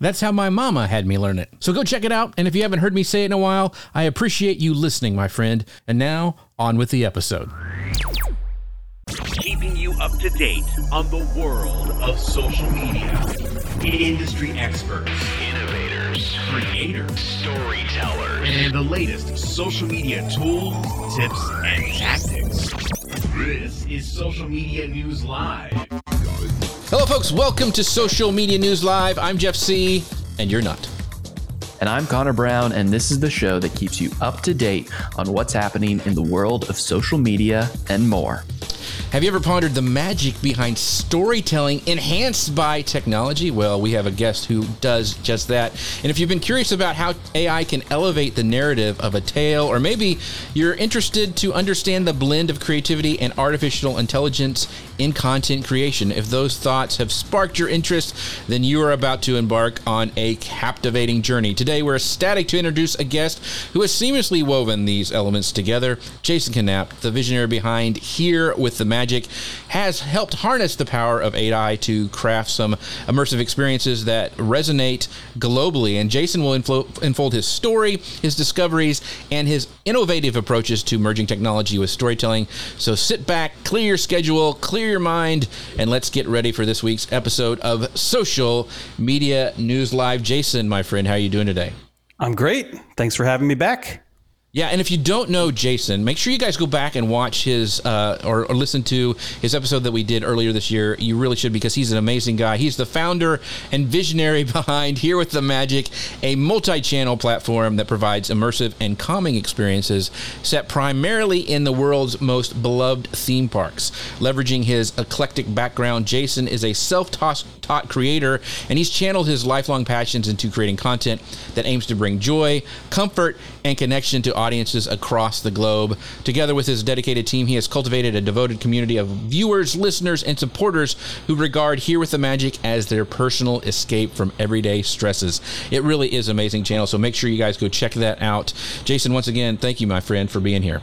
That's how my mama had me learn it. So go check it out. And if you haven't heard me say it in a while, I appreciate you listening, my friend. And now, on with the episode. Keeping you up to date on the world of social media. Industry experts, innovators, creators, storytellers, and the latest social media tools, tips, and tactics. This is Social Media News Live. Hello, folks. Welcome to Social Media News Live. I'm Jeff Sieh, and you're not. And I'm Connor Brown, and this is the show that keeps you up to date on what's happening in the world of social media and more. Have you ever pondered the magic behind storytelling enhanced by technology? Well, we have a guest who does just that. And if you've been curious about how AI can elevate the narrative of a tale, or maybe you're interested to understand the blend of creativity and artificial intelligence in content creation, if those thoughts have sparked your interest, then you are about to embark on a captivating journey. Today, we're ecstatic to introduce a guest who has seamlessly woven these elements together. Jason Canapp, the visionary behind Here with the Magic, has helped harness the power of AI to craft some immersive experiences that resonate globally. And Jason will unfold his story, his discoveries, and his innovative approaches to merging technology with storytelling. So sit back, clear your schedule, clear your mind, and let's get ready for this week's episode of Social Media News Live. Jason, my friend, how are you doing today? I'm great. Thanks for having me back. Yeah, and if you don't know Jason, make sure you guys go back and watch his uh, or, or, listen to his episode that we did earlier this year. You really should because he's an amazing guy. He's the founder and visionary behind Here with the Magic, a multi-channel platform that provides immersive and calming experiences set primarily in the world's most beloved theme parks. Leveraging his eclectic background, Jason is a self-taught creator, and he's channeled his lifelong passions into creating content that aims to bring joy, comfort, and connection to audiences across the globe. Together with his dedicated team, he has cultivated a devoted community of viewers, listeners, and supporters who regard Here with the Magic as their personal escape from everyday stresses. It really is amazing channel, so make sure you guys go check that out. Jason, once again, thank you, my friend, for being here.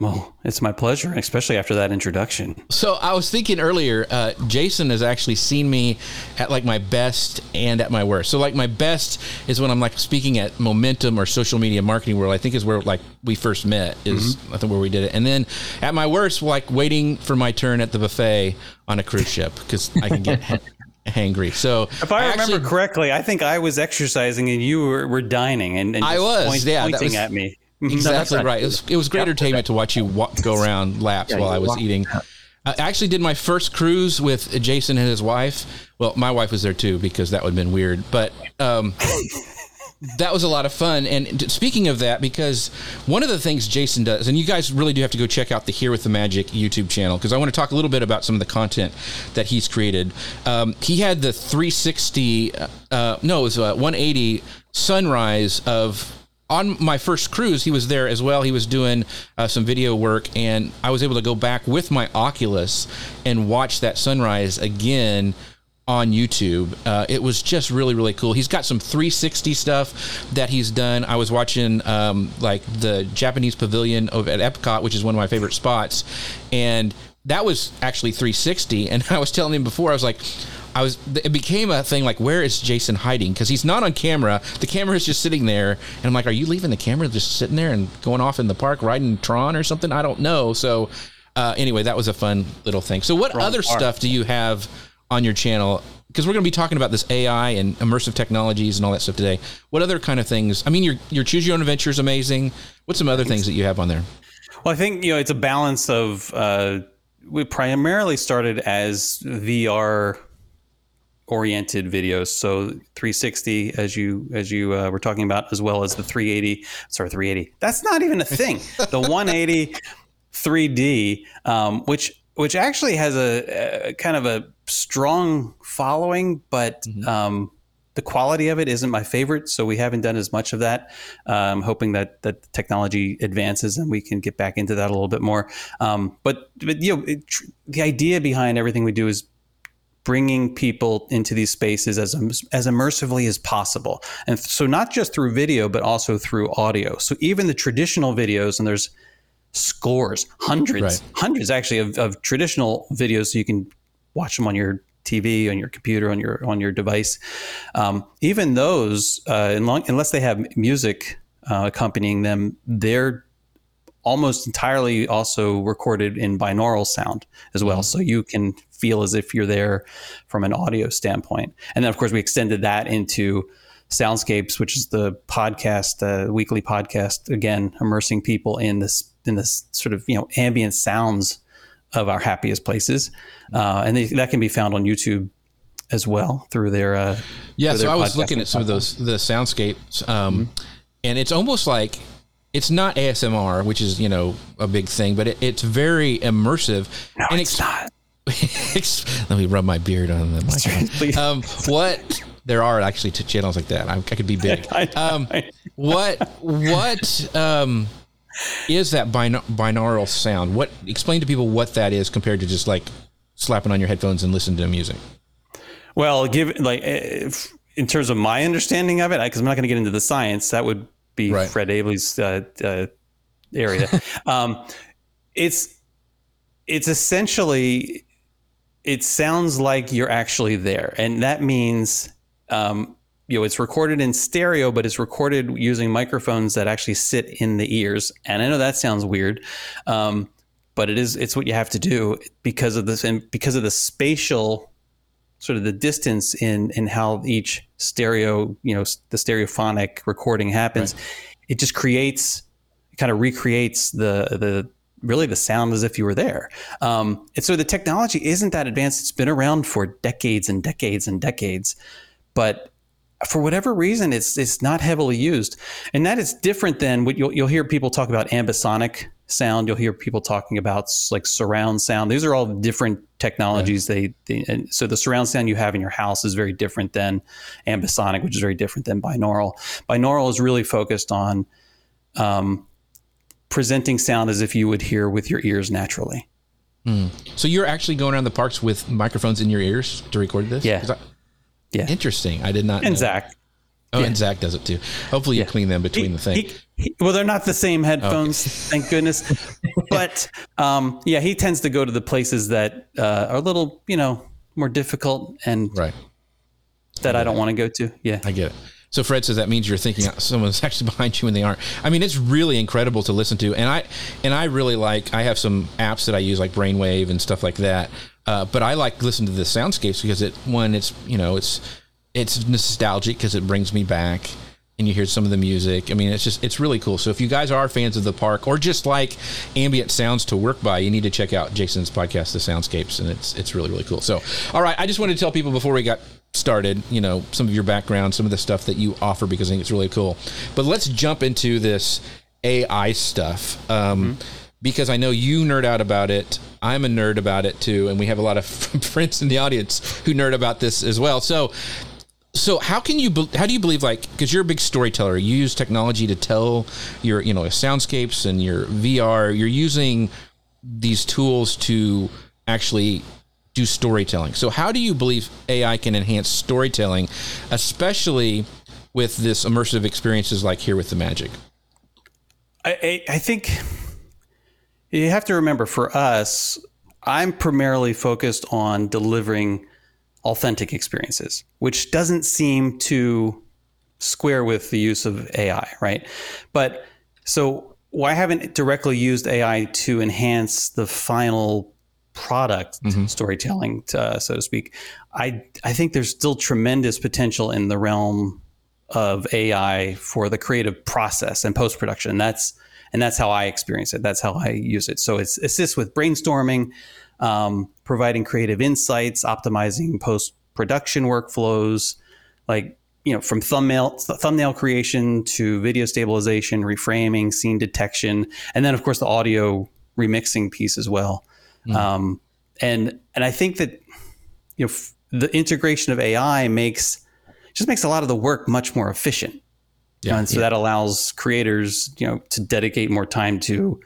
Well, it's my pleasure, especially after that introduction. So I was thinking earlier, uh, Jason has actually seen me at like my best and at my worst. So like my best is when I'm like speaking at Momentum or Social Media Marketing World. I think is where like we first met. Is mm-hmm. I think where we did it. And then at my worst, like waiting for my turn at the buffet on a cruise ship because I can get. hangry. So, if I, I remember actually, correctly, I think I was exercising and you were, were dining and, and I was, point, yeah, pointing was, at me. Exactly right. It was, it was great entertainment to watch you walk, go around laps yeah, while I was walk. eating. I actually did my first cruise with Jason and his wife. Well, my wife was there too because that would have been weird, but um, that was a lot of fun. And speaking of that, because one of the things Jason does, and you guys really do have to go check out the Here with the Magic YouTube channel because I want to talk a little bit about some of the content that he's created. Um, he had the 360, uh, no, it was a 180 sunrise of on my first cruise, he was there as well. He was doing uh, some video work, and I was able to go back with my Oculus and watch that sunrise again on YouTube. Uh, it was just really, really cool. He's got some 360 stuff that he's done. I was watching um, like the Japanese pavilion of, at Epcot, which is one of my favorite spots, and that was actually 360. And I was telling him before, I was like, I was it became a thing like where is Jason hiding? Because he's not on camera. The camera is just sitting there and I'm like are you leaving the camera just sitting there and going off in the park riding Tron or something? I don't know. So uh, anyway that was a fun little thing. So what Wrong other park. stuff do you have on your channel? Because we're going to be talking about this AI and immersive technologies and all that stuff today. What other kind of things I mean your your choose your own adventure is amazing. What's some other things that you have on there? Well I think you know it's a balance of uh, we primarily started as VR oriented videos. So 360, as you as you uh, were talking about, as well as the 380. Sorry, 380. That's not even a thing. the 180 3D, um, which which actually has a, a, kind of a strong following, but mm-hmm. um, the quality of it isn't my favorite, so we haven't done as much of that. Um, hoping that that technology advances and we can get back into that a little bit more. Um, but, but you know, it, the idea behind everything we do is bringing people into these spaces as as immersively as possible, and so not just through video, but also through audio. So even the traditional videos, and there's scores, hundreds, right. hundreds actually of, of traditional videos, so you can watch them on your TV, on your computer, on your on your device. Um, even those, uh, long, unless they have music uh, accompanying them, they're almost entirely also recorded in binaural sound as well. Mm-hmm. So you can feel as if you're there from an audio standpoint. And then, of course, we extended that into Soundscapes, which is the podcast, uh, weekly podcast, again, immersing people in this in this sort of you know ambient sounds of our happiest places, uh, and they, that can be found on YouTube as well through their. Uh, yeah, through so I was looking at some of those the soundscapes, um, mm-hmm. and it's almost like it's not ASMR, which is you know a big thing, but it, it's very immersive. No, and it's not. Let me rub my beard on the microphone. um, what there are actually two channels like that. I, I could be big. Um, what what um, is that binaural sound? What explain to people what that is compared to just like slapping on your headphones and listening to music? Well, give like eh, in terms of my understanding of it, because I'm not going to get into the science. That would be right. Fred Abley's uh, uh, area. um, it's it's essentially it sounds like you're actually there, and that means um, you know, it's recorded in stereo, but it's recorded using microphones that actually sit in the ears. And I know that sounds weird, um, but it is. It's what you have to do because of this and because of the spatial sort of the distance in in how each stereo, you know, the stereophonic recording happens. Right. It just creates, kind of recreates the the really the sound as if you were there. Um, and so the technology isn't that advanced. It's been around for decades and decades and decades, but for whatever reason, it's it's not heavily used, and that is different than what you'll you'll hear people talk about ambisonic sound. You'll hear people talking about like surround sound. These are all different technologies. Right. They, they and so the surround sound you have in your house is very different than ambisonic, which is very different than binaural. Binaural is really focused on um, presenting sound as if you would hear with your ears naturally. Mm. So you're actually going around the parks with microphones in your ears to record this? Yeah. Yeah. Interesting. I did not. And know. Zach. Oh, yeah. and Zach does it too. Hopefully, you clean them between he, the thing. He, he, well, they're not the same headphones, okay. thank goodness. but um, yeah, he tends to go to the places that uh, are a little, you know, more difficult and right that I, I don't want to go to. Yeah, I get it. So Fred says that means you're thinking someone's actually behind you when they aren't. I mean, it's really incredible to listen to, and I and I really like. I have some apps that I use like Brainwave and stuff like that uh, but I like listen to the soundscapes because it one it's you know it's it's nostalgic because it brings me back and you hear some of the music. I mean, it's just it's really cool. So if you guys are fans of the park or just like ambient sounds to work by, you need to check out Jason's podcast, The Soundscapes, and it's it's really really cool. So, all right, I just wanted to tell people before we got started, you know, some of your background, some of the stuff that you offer because I think it's really cool. But let's jump into this AI stuff. Um, mm-hmm because I know you nerd out about it. I'm a nerd about it too, and we have a lot of friends in the audience who nerd about this as well. So, so how can you how do you believe like because you're a big storyteller, you use technology to tell your you know soundscapes and your VR. You're using these tools to actually do storytelling. So, how do you believe AI can enhance storytelling, especially with this immersive experiences like here with the magic? I, I think you have to remember for us, I'm primarily focused on delivering authentic experiences, which doesn't seem to square with the use of AI, right? But so why haven't directly used AI to enhance the final product mm-hmm. storytelling, uh, so to speak. I I think there's still tremendous potential in the realm of AI for the creative process and post production. That's and that's how I experience it. That's how I use it. So it assists with brainstorming, um, providing creative insights, optimizing post production workflows, like you know from thumbnail thumbnail creation to video stabilization, reframing, scene detection, and then of course the audio remixing piece as well. Mm. Um, and and I think that you know f- the integration of AI makes just makes a lot of the work much more efficient. Yeah, and so yeah. that allows creators, you know, to dedicate more time to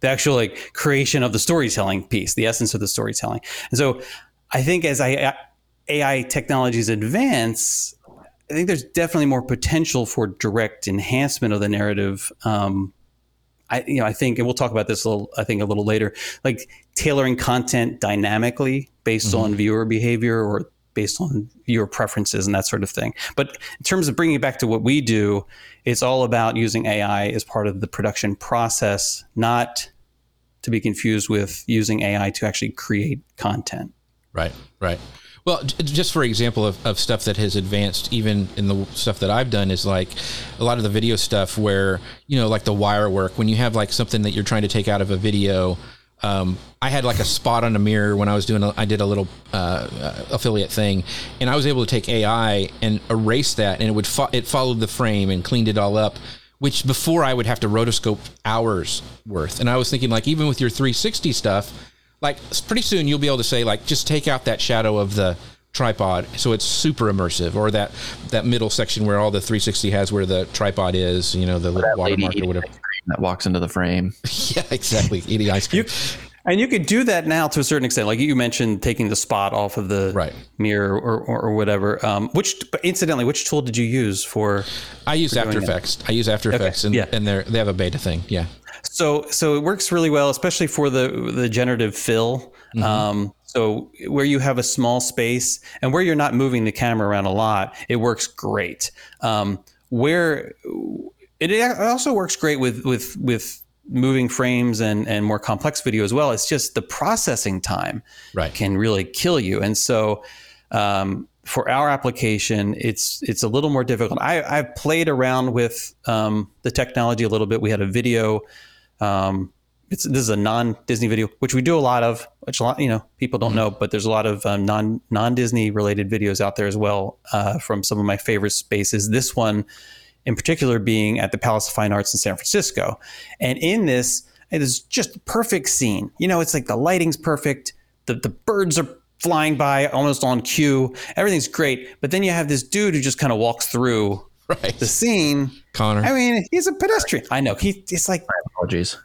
the actual like creation of the storytelling piece, the essence of the storytelling. And so I think as I, AI technologies advance, I think there's definitely more potential for direct enhancement of the narrative. Um, I, you know, I think, and we'll talk about this a little, I think a little later, like tailoring content dynamically based mm-hmm. on viewer behavior or based on viewer preferences and that sort of thing. But in terms of bringing it back to what we do, it's all about using AI as part of the production process, not to be confused with using AI to actually create content. Right, right. Well, just for example of, of stuff that has advanced, even in the stuff that I've done, is like a lot of the video stuff where, you know, like the wire work, when you have like something that you're trying to take out of a video, um, I had like a spot on a mirror when I was doing, a, I did a little uh, uh, affiliate thing, and I was able to take AI and erase that, and it would, fo- it followed the frame and cleaned it all up which before I would have to rotoscope hours worth. And I was thinking, like, even with your 360 stuff, like pretty soon you'll be able to say like just take out that shadow of the tripod so it's super immersive or that that middle section where all the 360 has where the tripod is you know the little watermark or whatever. that walks into the frame. Yeah exactly eating ice cream. you, and you could do that now to a certain extent like you mentioned taking the spot off of the right. mirror or, or, or whatever um, which incidentally which tool did you use for i use for after effects i use after okay. effects and, yeah. and they they have a beta thing yeah so so it works really well, especially for the the generative fill. Mm-hmm. Um, so where you have a small space and where you're not moving the camera around a lot, it works great. Um, where it also works great with with with moving frames and and more complex video as well. It's just the processing time right. can really kill you. And so um, for our application, it's it's a little more difficult. I, I've played around with um, the technology a little bit. We had a video um, it's this is a non Disney video, which we do a lot of, which a lot you know people don't know, but there's a lot of um, non non Disney related videos out there as well uh, from some of my favorite spaces. This one, in particular, being at the Palace of Fine Arts in San Francisco, and in this, it is just the perfect scene. You know, it's like the lighting's perfect, the the birds are flying by almost on cue, everything's great, but then you have this dude who just kind of walks through right. the scene. Connor. I mean, he's a pedestrian. I know. He, he's like. My apologies.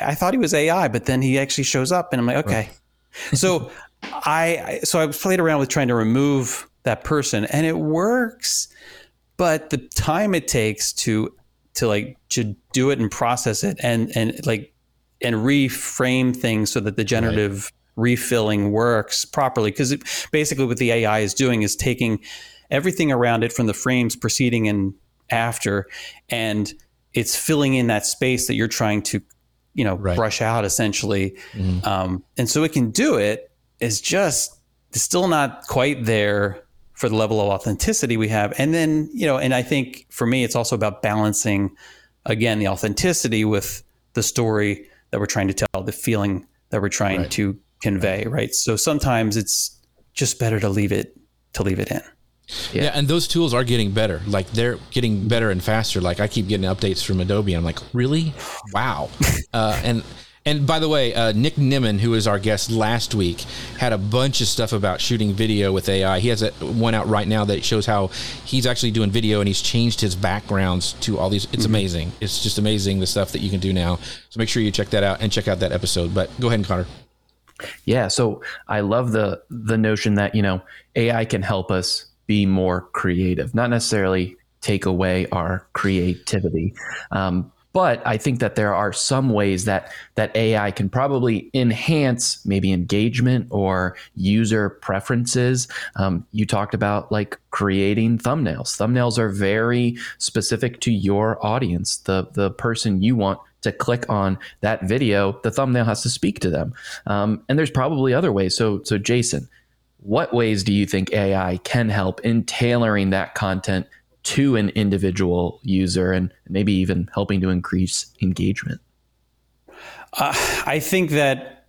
I thought he was AI, but then he actually shows up, and I'm like, okay. so I so I played around with trying to remove that person, and it works, but the time it takes to to like to do it and process it and and like and reframe things so that the generative right. refilling works properly because basically what the AI is doing is taking everything around it from the frames preceding and after, and it's filling in that space that you're trying to, you know, right. brush out essentially. Mm-hmm. Um, and so it can do it. It's just it's still not quite there for the level of authenticity we have. And then, you know, and I think for me, it's also about balancing again the authenticity with the story that we're trying to tell, the feeling that we're trying right. to convey. Right. So sometimes it's just better to leave it to leave it in. Yeah. yeah. and those tools are getting better. Like they're getting better and faster. Like I keep getting updates from Adobe. I'm like, really? Wow. uh, and and by the way, uh, Nick Nimmin, who was our guest last week, had a bunch of stuff about shooting video with AI. He has a, one out right now that shows how he's actually doing video and he's changed his backgrounds to all these. It's mm-hmm. amazing. It's just amazing the stuff that you can do now. So make sure you check that out and check out that episode. But go ahead, and Connor. Yeah, so I love the the notion that you know AI can help us be more creative, not necessarily take away our creativity. Um, but I think that there are some ways that that AI can probably enhance maybe engagement or user preferences. Um, you talked about like creating thumbnails. Thumbnails are very specific to your audience, the the person you want to click on that video. The thumbnail has to speak to them, um, and there's probably other ways. So so Jason, what ways do you think AI can help in tailoring that content to an individual user and maybe even helping to increase engagement? Uh, I think that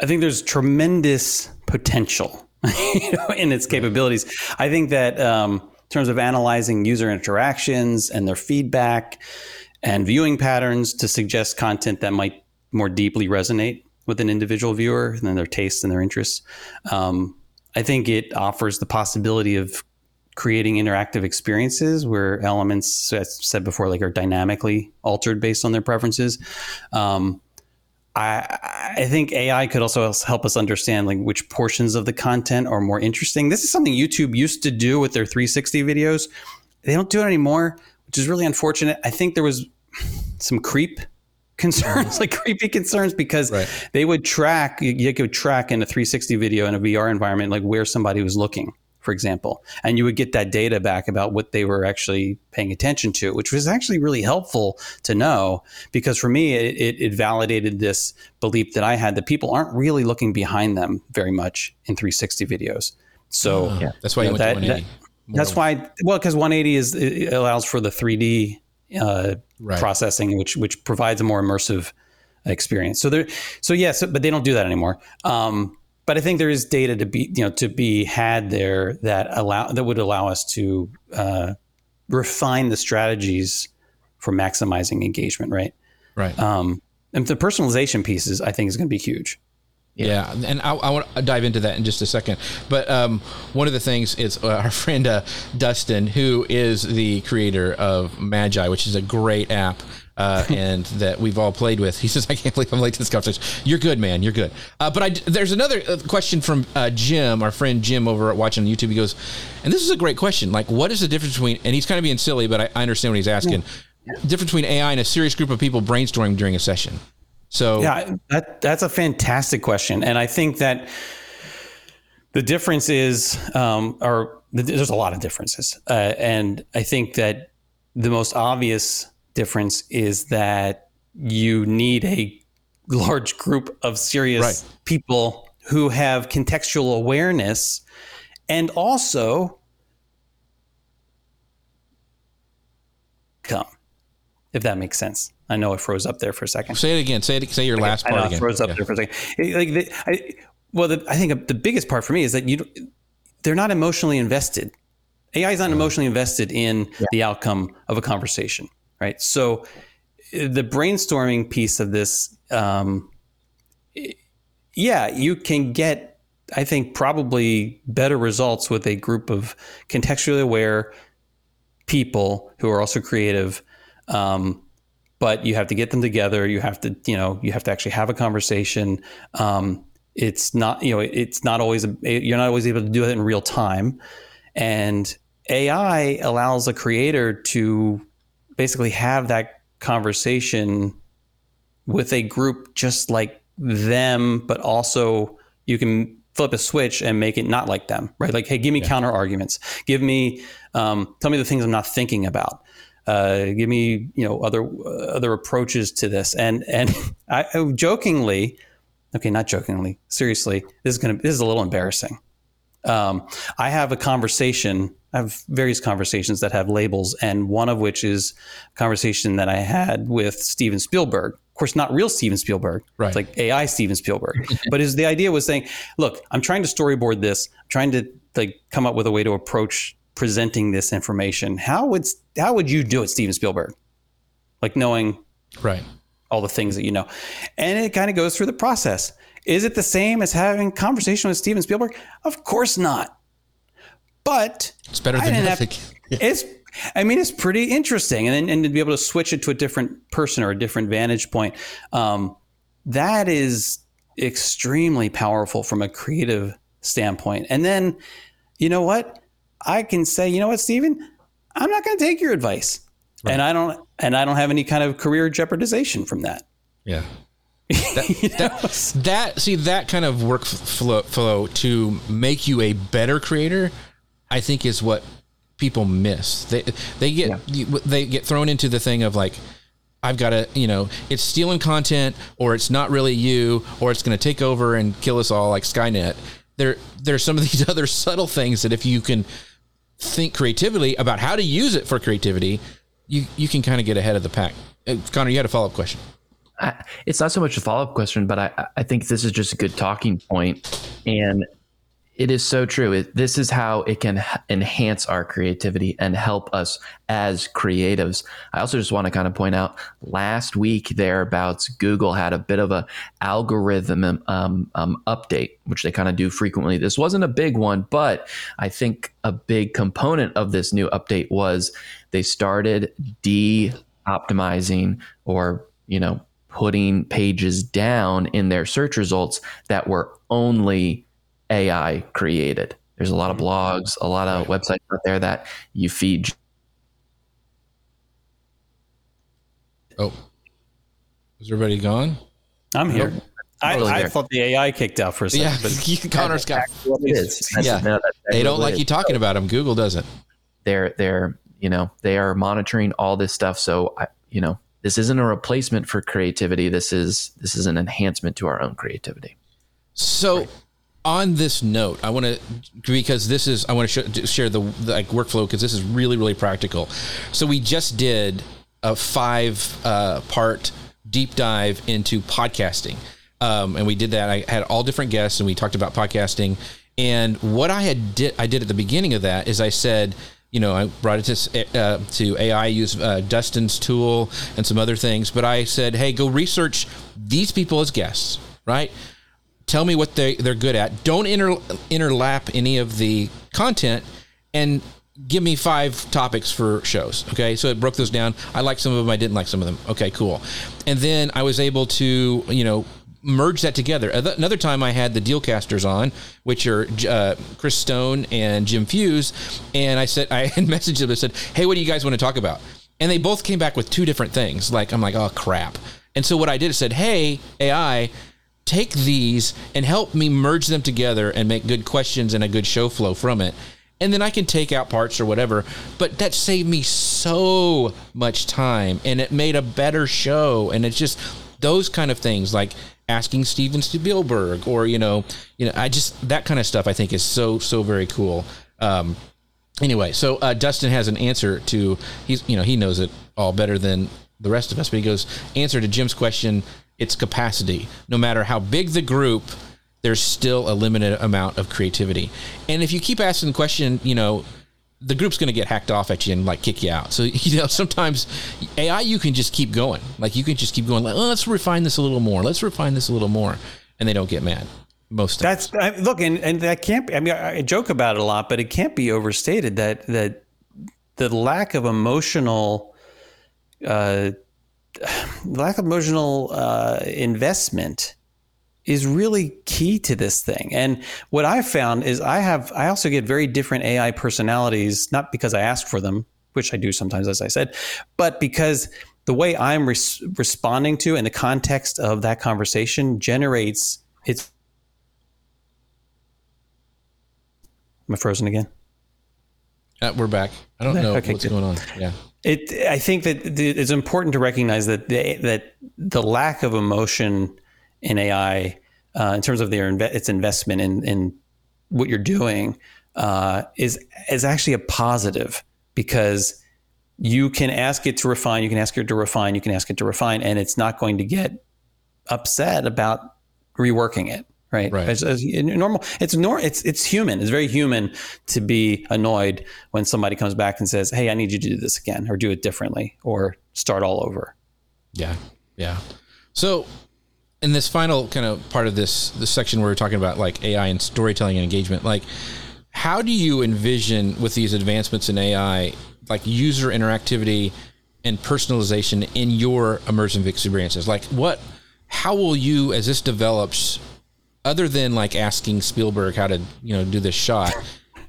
I think there's tremendous potential you know, in its capabilities. I think that um, in terms of analyzing user interactions and their feedback and viewing patterns to suggest content that might more deeply resonate with an individual viewer and their tastes and their interests. Um, I think it offers the possibility of creating interactive experiences where elements, as said before, like are dynamically altered based on their preferences. Um, I, I think AI could also help us understand like which portions of the content are more interesting. This is something YouTube used to do with their 360 videos. They don't do it anymore, which is really unfortunate. I think there was some creep concerns, like creepy concerns, because right. they would track, you could track in a 360 video in a VR environment, like where somebody was looking for example. And you would get that data back about what they were actually paying attention to, which was actually really helpful to know because for me, it, it, it validated this belief that I had that people aren't really looking behind them very much in 360 videos. So uh, yeah, that's why you, know, that, that, that's why, well, because 180 is it allows for the 3D uh, right. processing, which which provides a more immersive experience. So there, so yes, yeah, so, but they don't do that anymore. Um, but I think there is data to be you know to be had there that allow that would allow us to uh, refine the strategies for maximizing engagement. Right. Right. Um, and the personalization pieces, I think, is going to be huge. Yeah, yeah. and I, I, want to dive into that in just a second. But um, one of the things is uh, our friend uh, Dustin, who is the creator of Magai, which is a great app uh, and that we've all played with. He says, "I can't believe I'm late to this conversation." You're good, man. You're good. Uh, but I, there's another uh, question from uh, Jim, our friend Jim, over at watching on YouTube. He goes, and this is a great question. Like, what is the difference between? And he's kind of being silly, but I, I understand what he's asking. Yeah. Difference between AI and a serious group of people brainstorming during a session. So yeah, that, that's a fantastic question, and I think that the difference is, um, or there's a lot of differences, uh, and I think that the most obvious difference is that you need a large group of serious right. people who have contextual awareness and also come if that makes sense i know it froze up there for a second say it again say it say your okay, last part I know, again froze up yeah. there for a second like the, I, well the, i think the biggest part for me is that you they're not emotionally invested ai is not emotionally invested in yeah. the outcome of a conversation right? So the brainstorming piece of this, um, yeah, you can get, I think, probably better results with a group of contextually aware people who are also creative. Um, but you have to get them together. You have to, you know, you have to actually have a conversation. Um, it's not, you know, it's not always, you're not always able to do it in real time. And AI allows a creator to basically have that conversation with a group just like them, but also you can flip a switch and make it not like them, right? Like, hey, give me yeah. counter arguments. Give me, um, tell me the things I'm not thinking about. Uh, give me, you know, other uh, other approaches to this. And and I, I jokingly, okay, not jokingly, seriously, this is gonna this is a little embarrassing. Um, I have a conversation I have various conversations that have labels, and one of which is a conversation that I had with Steven Spielberg. Of course, not real Steven Spielberg. Right. It's like AI Steven Spielberg. but his the idea was saying, look, I'm trying to storyboard this, I'm trying to like come up with a way to approach presenting this information. How would how would you do it, Steven Spielberg? Like knowing right all the things that you know. And it kind of goes through the process. Is it the same as having conversation with Steven Spielberg? Of course not. But it's better than nothing. Have, it's I mean, it's pretty interesting, and and to be able to switch it to a different person or a different vantage point, um, that is extremely powerful from a creative standpoint. And then, you know what? I can say, you know what, Steven, I'm not going to take your advice, right. and I don't, and I don't have any kind of career jeopardization from that. Yeah. That, that, that, see that kind of workflow flow to make you a better creator I think is what people miss. They they get yeah. they get thrown into the thing of like I've got to, you know, it's stealing content or it's not really you or it's going to take over and kill us all like Skynet. There there's some of these other subtle things that if you can think creatively about how to use it for creativity, you you can kind of get ahead of the pack. Uh, Connor, you had a follow up question. I, it's not so much a follow up question, but I, I think this is just a good talking. And it is so true. It, this is how it can enhance our creativity and help us as creatives. I also just want to kind of point out last week thereabouts, Google had a bit of a algorithm um, um, update, which they kind of do frequently. This wasn't a big one, but I think a big component of this new update was they started de-optimizing or you know putting pages down in their search results that were only AI created. There's a lot of mm-hmm. blogs, a lot of websites out there that you feed. Oh, is everybody gone? I'm here. I, I thought the AI kicked out for a second. Yeah, but Connor's got. It is. yeah, no, they don't like you talking about them. Google doesn't. They're they're you know they are monitoring all this stuff. So I, you know this isn't a replacement for creativity. This is this is an enhancement to our own creativity. So. Right on this note, I want to because this is I want to sh- share the, the, like workflow because this is really really practical. So we just did a five uh, part deep dive into podcasting, um, and we did that. I had all different guests and we talked about podcasting. And what I had did I did at the beginning of that is I said. You know, I brought it to uh, to AI, use uh, Dustin's tool and some other things. But I said, hey, go research these people as guests, right? Tell me what they they're good at. Don't inter, interlap any of the content, and give me five topics for shows. Okay, so it broke those down. I liked some of them. I didn't like some of them. Okay, cool. And then I was able to you know merge that together. Another time I had the Dealcasters on, which are uh, Chris Stone and Jim Fuse, and I said I had messaged them. I said, "Hey, what do you guys want to talk about?" And they both came back with two different things. Like I'm like, "Oh crap." And so what I did is said, "Hey, AI, take these and help me merge them together and make good questions and a good show flow from it. And then I can take out parts or whatever. But that saved me so much time and it made a better show. And it's just those kind of things like asking Steven Spielberg or, you know, you know, I just that kind of stuff I think is so, so very cool. Um, anyway, so uh, Dustin has an answer to he's you know he knows it all better than the rest of us, but he goes answer to Jim's question its capacity. No matter how big the group, there's still a limited amount of creativity. And if you keep asking the question, you know, the group's going to get hacked off at you and like kick you out. So you know, sometimes AI you can just keep going. Like you can just keep going. Like, oh, let's refine this a little more. Let's refine this a little more, and they don't get mad. Most that's I, look, and, and that can't. Be, I mean, I joke about it a lot, but it can't be overstated that that the lack of emotional uh, lack of emotional uh, investment is really key to this thing. And what I've found is I have I also get very different AI personalities, not because I ask for them, which I do sometimes, as I said, but because the way I'm res- responding to and the context of that conversation generates it's. Am I frozen again? Uh, we're back. I don't know okay, what's good. going on. Yeah. It, I think that it's important to recognize that the, that the lack of emotion in AI, uh, in terms of their its investment in, in what you're doing, uh, is is actually a positive because you can ask it to refine, you can ask it to refine, you can ask it to refine, and it's not going to get upset about reworking it right? Right. As, as normal, it's nor it's it's human. It's very human to be annoyed when somebody comes back and says, "Hey, I need you to do this again, or do it differently, or start all over." Yeah, yeah. So, in this final kind of part of this this section where we're talking about like AI and storytelling and engagement, like how do you envision with these advancements in AI, like user interactivity and personalization in your immersive experiences? Like what? How will you, as this develops, other than like asking Spielberg how to you know do this shot,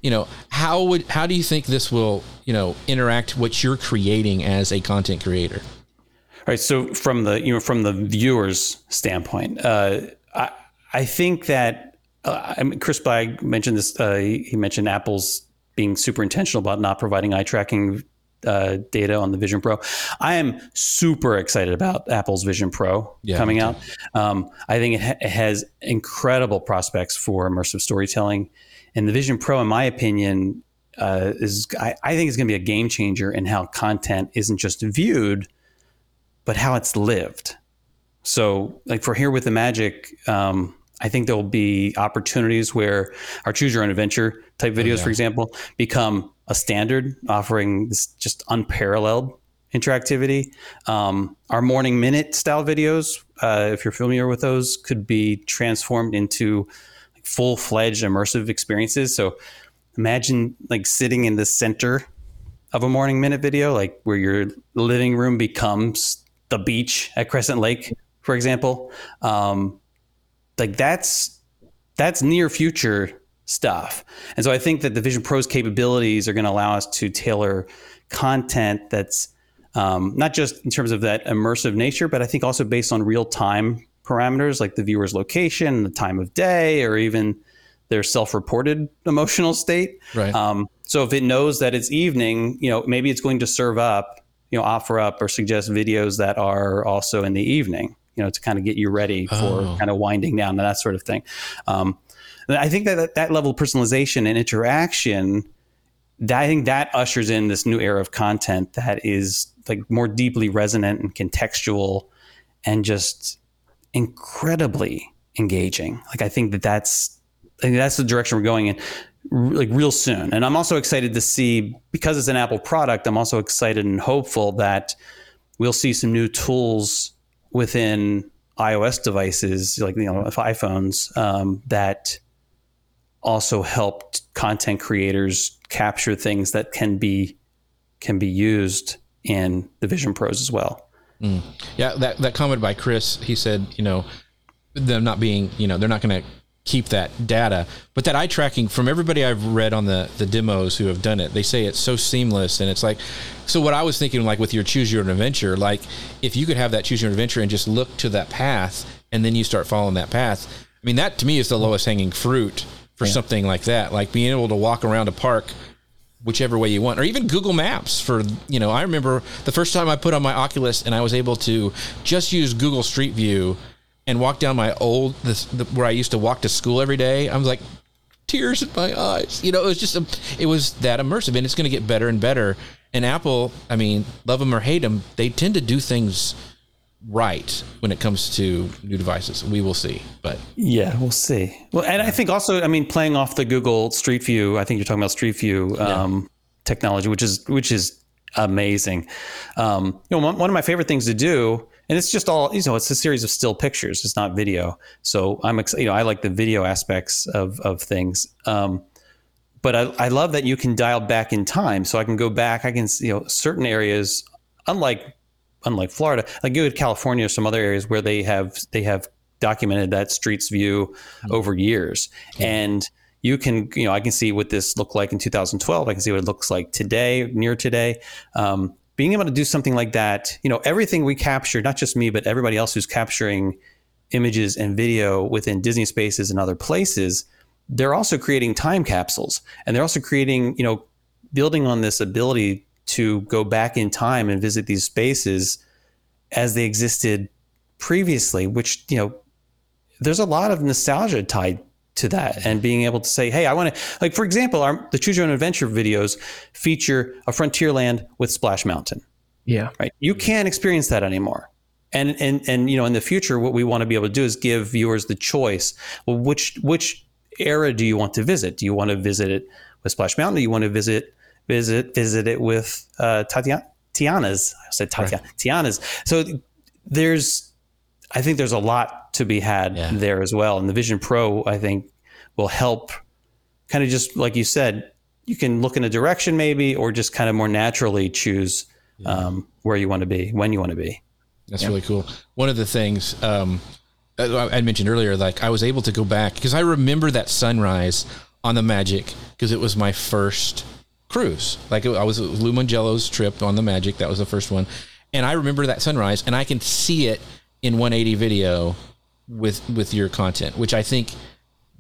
you know how would how do you think this will you know interact what you're creating as a content creator? All right. So from the you know from the viewer's standpoint, uh, I I think that uh, I mean, Chris Blagg mentioned this. Uh, he mentioned Apple's being super intentional about not providing eye tracking uh, data on the Vision Pro. I am super excited about Apple's Vision Pro yeah, coming out. Um, I think it, ha- it, has incredible prospects for immersive storytelling, and the Vision Pro, in my opinion, uh, is I, I think is going to be a game changer in how content isn't just viewed, but how it's lived. So, like for here with the magic. Um, I think there'll be opportunities where our choose your own adventure type videos, oh, yeah. for example, become a standard, offering this just unparalleled interactivity. Um, our morning minute style videos, uh, if you're familiar with those, could be transformed into full fledged immersive experiences. So imagine like sitting in the center of a morning minute video, like where your living room becomes the beach at Crescent Lake, for example. Um, like that's that's near future stuff. And so I think that the Vision Pro's capabilities are going to allow us to tailor content that's um, not just in terms of that immersive nature, but I think also based on real time parameters like the viewer's location, the time of day, or even their self-reported emotional state. Right. Um, so if it knows that it's evening, you know, maybe it's going to serve up, you know, offer up or suggest videos that are also in the evening, you know, to kind of get you ready for oh. kind of winding down and that sort of thing. Um, I think that that level of personalization and interaction, I think that ushers in this new era of content that is like more deeply resonant and contextual and just incredibly engaging. Like I think that that's I think that's the direction we're going in like real soon. And I'm also excited to see because it's an Apple product, I'm also excited and hopeful that we'll see some new tools within iOS devices like you know iPhones um, that also helped content creators capture things that can be can be used in the Vision Pros as well. Mm. Yeah, that that comment by Chris, he said, you know, them not being, you know, they're not going to keep that data, but that eye tracking from everybody I've read on the the demos who have done it, they say it's so seamless and it's like so what I was thinking like with your choose your adventure, like if you could have that choose your adventure and just look to that path and then you start following that path. I mean, that to me is the lowest hanging fruit for yeah. something like that. Like being able to walk around a park whichever way you want, or even Google Maps for, you know, I remember the first time I put on my Oculus and I was able to just use Google Street View and walk down my old, this, the, where I used to walk to school every day. I was like, tears in my eyes. You know, it was just, a, it was that immersive and it's going to get better and better. And Apple, I mean, love them or hate them, they tend to do things right when it comes to new devices. We will see, but yeah, we'll see. Well, and I think also, I mean, playing off the Google Street View, I think you're talking about Street View um, yeah. technology, which is which is amazing. Um, you know, one, one, of my favorite things to do, and it's just all you know, it's a series of still pictures. It's not video, so I'm excited. You know, I like the video aspects of of things. Um, but I, I love that you can dial back in time, so I can go back. I can you know certain areas, unlike unlike Florida, like go to California or some other areas where they have they have documented that streets view mm-hmm. over years, yeah. and you can you know I can see what this looked like in 2012. I can see what it looks like today, near today. Um, being able to do something like that, you know, everything we capture, not just me, but everybody else who's capturing images and video within Disney spaces and other places, they're also creating time capsules, and they're also creating you know building on this ability to go back in time and visit these spaces as they existed previously, which, you know, there's a lot of nostalgia tied to that and being able to say, hey, I want to, like, for example, our, the Choose Your Own Adventure videos feature a Frontierland with Splash Mountain. Yeah. Right. You can't experience that anymore. And, and, and, you know, in the future, what we want to be able to do is give viewers the choice. Well, which, which era do you want to visit? Do you want to visit it with Splash Mountain? Do you want to visit visit visit it with uh, Tatiana, Tiana's. I said Tatiana, right. Tiana's. So there's, I think there's a lot to be had yeah. there as well. And the Vision Pro, I think, will help. Kind of just like you said, you can look in a direction maybe, or just kind of more naturally choose yeah. um, where you want to be, when you want to be. That's yeah. really cool. One of the things um, I mentioned earlier, like I was able to go back because I remember that sunrise on the Magic because it was my first cruise. Like I was Lou Mongello's trip on the Magic. That was the first one, and I remember that sunrise, and I can see it in 180 video with with your content, which I think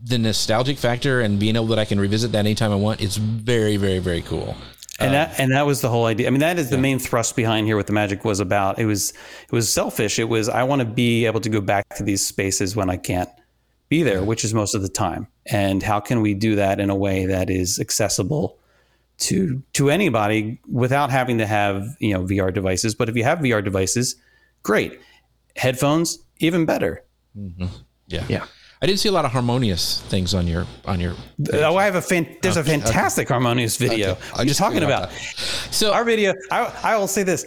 the nostalgic factor and being able that I can revisit that anytime I want is very, very, very cool. And that um, and that was the whole idea. I mean, that is the yeah. main thrust behind here. What the magic was about. It was it was selfish. It was I want to be able to go back to these spaces when I can't be there, which is most of the time. And how can we do that in a way that is accessible to to anybody without having to have you know VR devices. But if you have VR devices, great. Headphones, even better. Mm-hmm. Yeah, yeah. I didn't see a lot of harmonious things on your on your. Oh, I have a fan. There's a fantastic harmonious video. Okay. I'm I'm just just talking about about. So Our video. I, I will say this.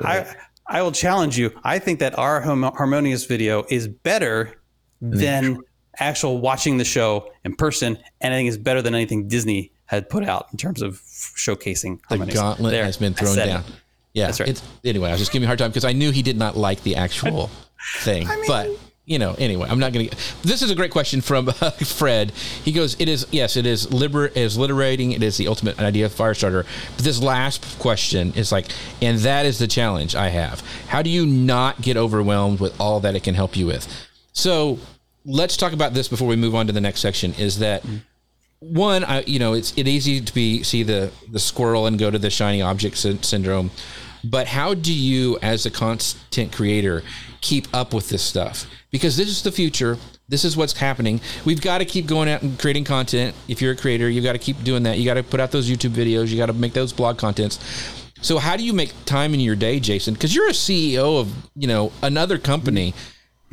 I I will challenge you. I think that our homo- harmonious video is better than actual watching the show in person, and I think it's better than anything Disney had put out in terms of showcasing the gauntlet There, has been thrown said it. down. Yeah, That's right. It's, anyway, I was just giving a hard time because I knew he did not like the actual thing. but you know, anyway, I'm not going to. This is a great question from uh, Fred. He goes, "It is yes, it is liber it is liberating. It is the ultimate idea of Firestarter." But this last question is like, and that is the challenge I have. How do you not get overwhelmed with all that it can help you with? So let's talk about this before we move on to the next section. Is that one I, you know it's it easy to be see the the squirrel and go to the shiny object sy- syndrome. But how do you as a content creator keep up with this stuff? Because this is the future. This is what's happening. We've got to keep going out and creating content. If you're a creator you've got to keep doing that. You got to put out those youtube videos. You got to make those blog contents. So how do you make time in your day jason? Because you're a ceo of you know another company.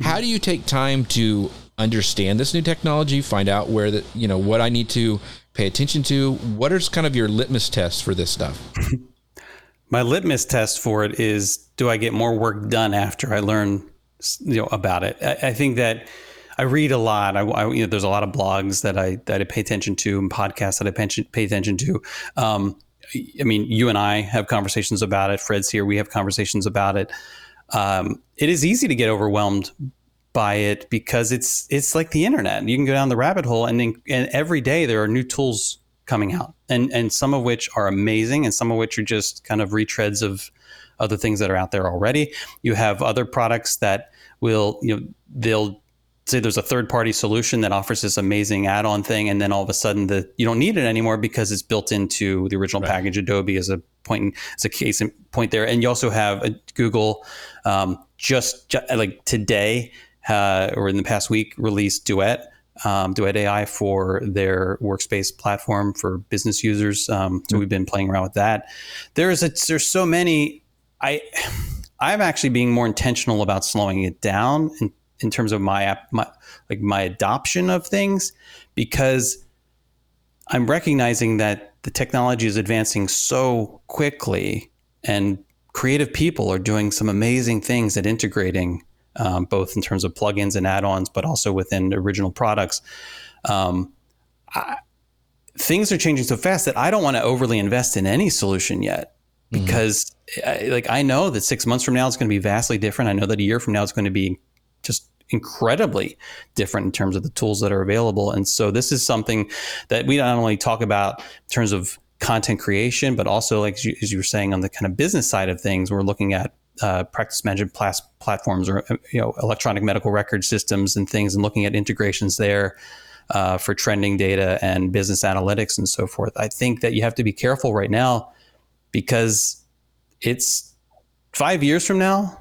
How do you take time to understand this new technology find out where the you know what i need to pay attention to what is kind of your litmus test for this stuff My litmus test for it is: Do I get more work done after I learn, you know, about it? I, I think that I read a lot. I, I- you know, there's a lot of blogs that I that I pay attention to and podcasts that I pension, pay attention to. Um, I mean, you and I have conversations about it. Fred's here. We have conversations about it. Um, it is easy to get overwhelmed by it because it's it's like the internet. You can go down the rabbit hole, and then, and every day there are new tools coming out, and and some of which are amazing, and some of which are just kind of retreads of other things that are out there already. You have other products that will you know they'll say there's a third party solution that offers this amazing add-on thing and then all of a sudden the you don't need it anymore because it's built into the original package adobe is a point in, as a case in point there and you also have a google um, just, ju- like today uh, or in the past week released duet um, duet ai for their workspace platform for business users. Um, so we've been playing around with that. There's a, there's so many i i'm actually being more intentional about slowing it down in, in terms of my app my like my adoption of things because i'm recognizing that the technology is advancing so quickly and creative people are doing some amazing things at integrating um, both in terms of plugins and add-ons but also within original products. Um, I, things are changing so fast that i don't want to overly invest in any solution yet because I, like i know that six months from now it's going to be vastly different. I know that a year from now it's going to be just incredibly different in terms of the tools that are available. And so this is something that we not only talk about in terms of content creation, but also like as you, as you were saying on the kind of business side of things, we're looking at uh, practice management plas- platforms or you know electronic medical record systems and things, and looking at integrations there. Uh, for trending data and business analytics and so forth, I think that you have to be careful right now because it's five years from now.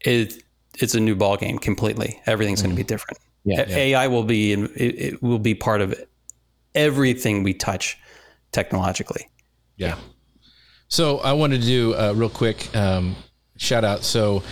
It it's a new ball game completely. Everything's going to be different. Yeah, A- AI will be in, it, it will be part of everything we touch technologically. Yeah. So I wanted to do a real quick um, shout out. So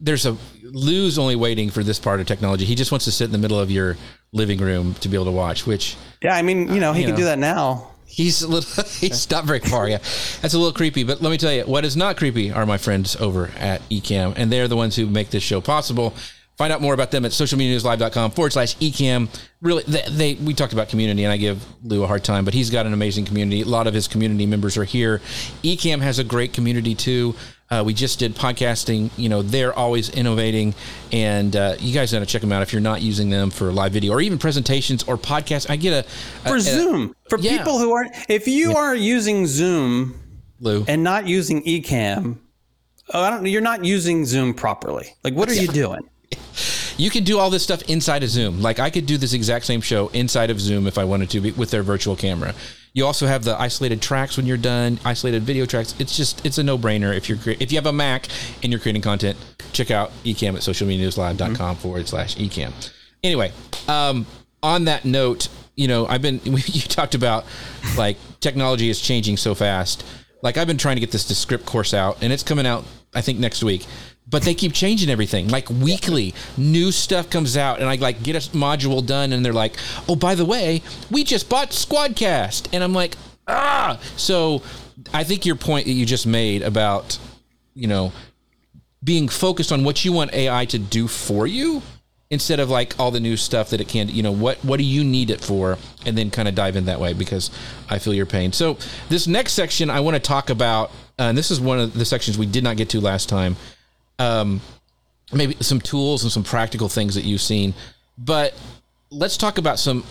there's a Lou's only waiting for this part of technology. He just wants to sit in the middle of your living room to be able to watch, which Yeah, I mean, you know, he you can know. do that now. he's a little he's not very far. Yeah, that's a little creepy. But let me tell you, what is not creepy are my friends over at Ecamm, and they're the ones who make this show possible. Find out more about them at socialmedianewslive.com forward slash Ecamm. Really, they, they we talked about community, and I give Lou a hard time, but he's got an amazing community. A lot of his community members are here. Ecamm has a great community too. Uh, we just did podcasting. You know, they're always innovating, and uh, you guys got to check them out if you're not using them for live video or even presentations or podcasts. I get a, a For a- Zoom, for yeah. people who aren't, if you are using Zoom Lou. and not using Ecamm, oh, I don't. You're not using Zoom properly. Like, what are you doing? You can do all this stuff inside of Zoom. Like I could do this exact same show inside of Zoom if I wanted to be- with their virtual camera. You also have the isolated tracks when you're done, isolated video tracks. It's just it's a no-brainer if you're if you have a Mac and you're creating content, check out Ecamm at socialmedianewslive.com forward slash eCam. Anyway, um, on that note, you know, I've been you talked about like technology is changing so fast. Like I've been trying to get this Descript course out, and it's coming out I think next week. but they keep changing everything like weekly. New stuff comes out and i like get a module done and they're like oh by the way we just bought squadcast. And i'm like ah! So i think your point that you just made about you know being focused on what you want ai to do for you instead of like all the new stuff that it can you know what what do you need it for? And then kind of dive in that way because i feel your pain. So this next section i want to talk about uh, and this is one of the sections we did not get to last time um, maybe some tools and some practical things that you've seen. But let's talk about some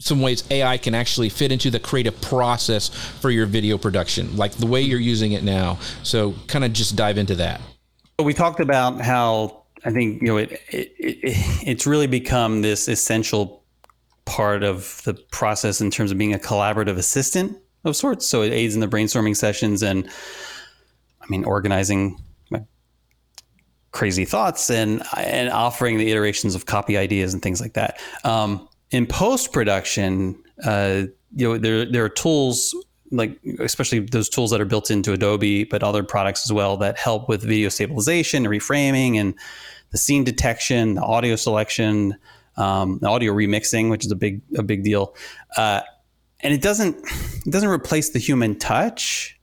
some ways AI can actually fit into the creative process for your video production, like the way you're using it now. So, kind of just dive into that. We talked about how I think you know it, it, it it's really become this essential part of the process in terms of being a collaborative assistant of sorts. So it aids in the brainstorming sessions and I mean organizing crazy thoughts and and offering the iterations of copy ideas and things like that. Um, in post production, uh, you know, there there are tools like especially those tools that are built into Adobe, but other products as well that help with video stabilization, reframing, and the scene detection, the audio selection, um, the audio remixing, which is a big a big deal. Uh, and it doesn't it doesn't replace the human touch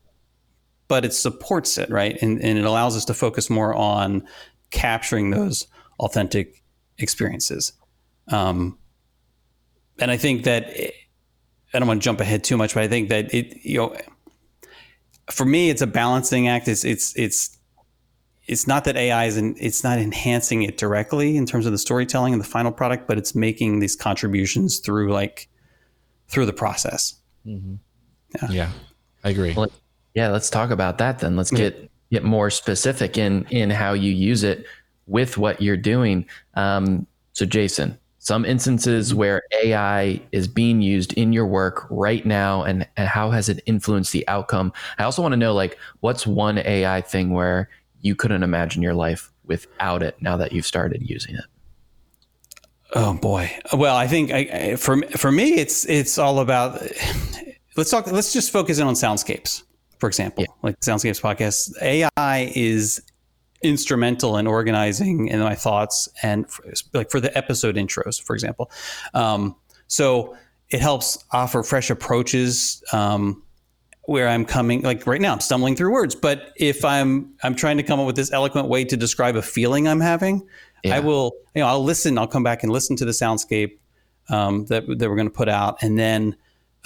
but it supports it, right? And, and it allows us to focus more on capturing those authentic experiences. Um, and I think that it, I don't want to jump ahead too much, but I think that it, you know, for me, it's a balancing act. It's it's it's it's not that AI is in, it's not enhancing it directly in terms of the storytelling and the final product, but it's making these contributions through like through the process. Mm-hmm. Yeah. yeah, I agree. Well, yeah, let's talk about that then. Let's get get more specific in in how you use it with what you're doing. Um, so, Jason, some instances mm-hmm. where AI is being used in your work right now, and, and how has it influenced the outcome? I also want to know, like, what's one AI thing where you couldn't imagine your life without it now that you've started using it? Oh boy. Well, I think I, for for me, it's it's all about. Let's talk. Let's just focus in on soundscapes for example, yeah. like Soundscapes podcast, AI is instrumental in organizing in my thoughts and for, like for the episode intros, for example. Um, so it helps offer fresh approaches um, where I'm coming. Like right now, I'm stumbling through words, but if I'm I'm trying to come up with this eloquent way to describe a feeling I'm having, yeah. I will. You know, I'll listen. I'll come back and listen to the soundscape um, that that we're going to put out, and then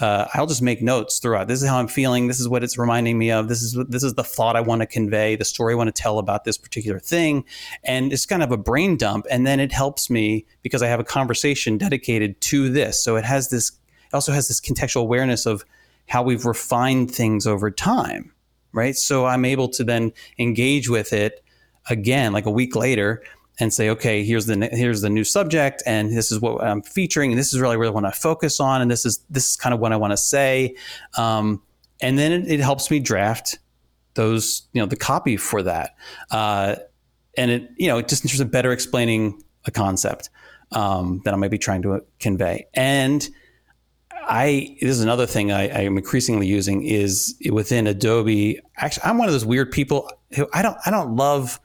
uh, I'll just make notes throughout. This is how I'm feeling. This is what it's reminding me of. This is this is the thought I want to convey, the story I want to tell about this particular thing, and it's kind of a brain dump. And then it helps me because I have a conversation dedicated to this. So it has this. It also has this contextual awareness of how we've refined things over time, right? So I'm able to then engage with it again, like a week later, and say, okay, here's the here's the new subject, and this is what I'm featuring, and this is really what I want to focus on, and this is this is kind of what I want to say, um, and then it, it, helps me draft those, you know, the copy for that, uh, and it, you know, just in terms of better explaining a concept um, that I might be trying to convey, and I this is another thing I, I am increasingly using is within Adobe. Actually, I'm one of those weird people who I don't I don't love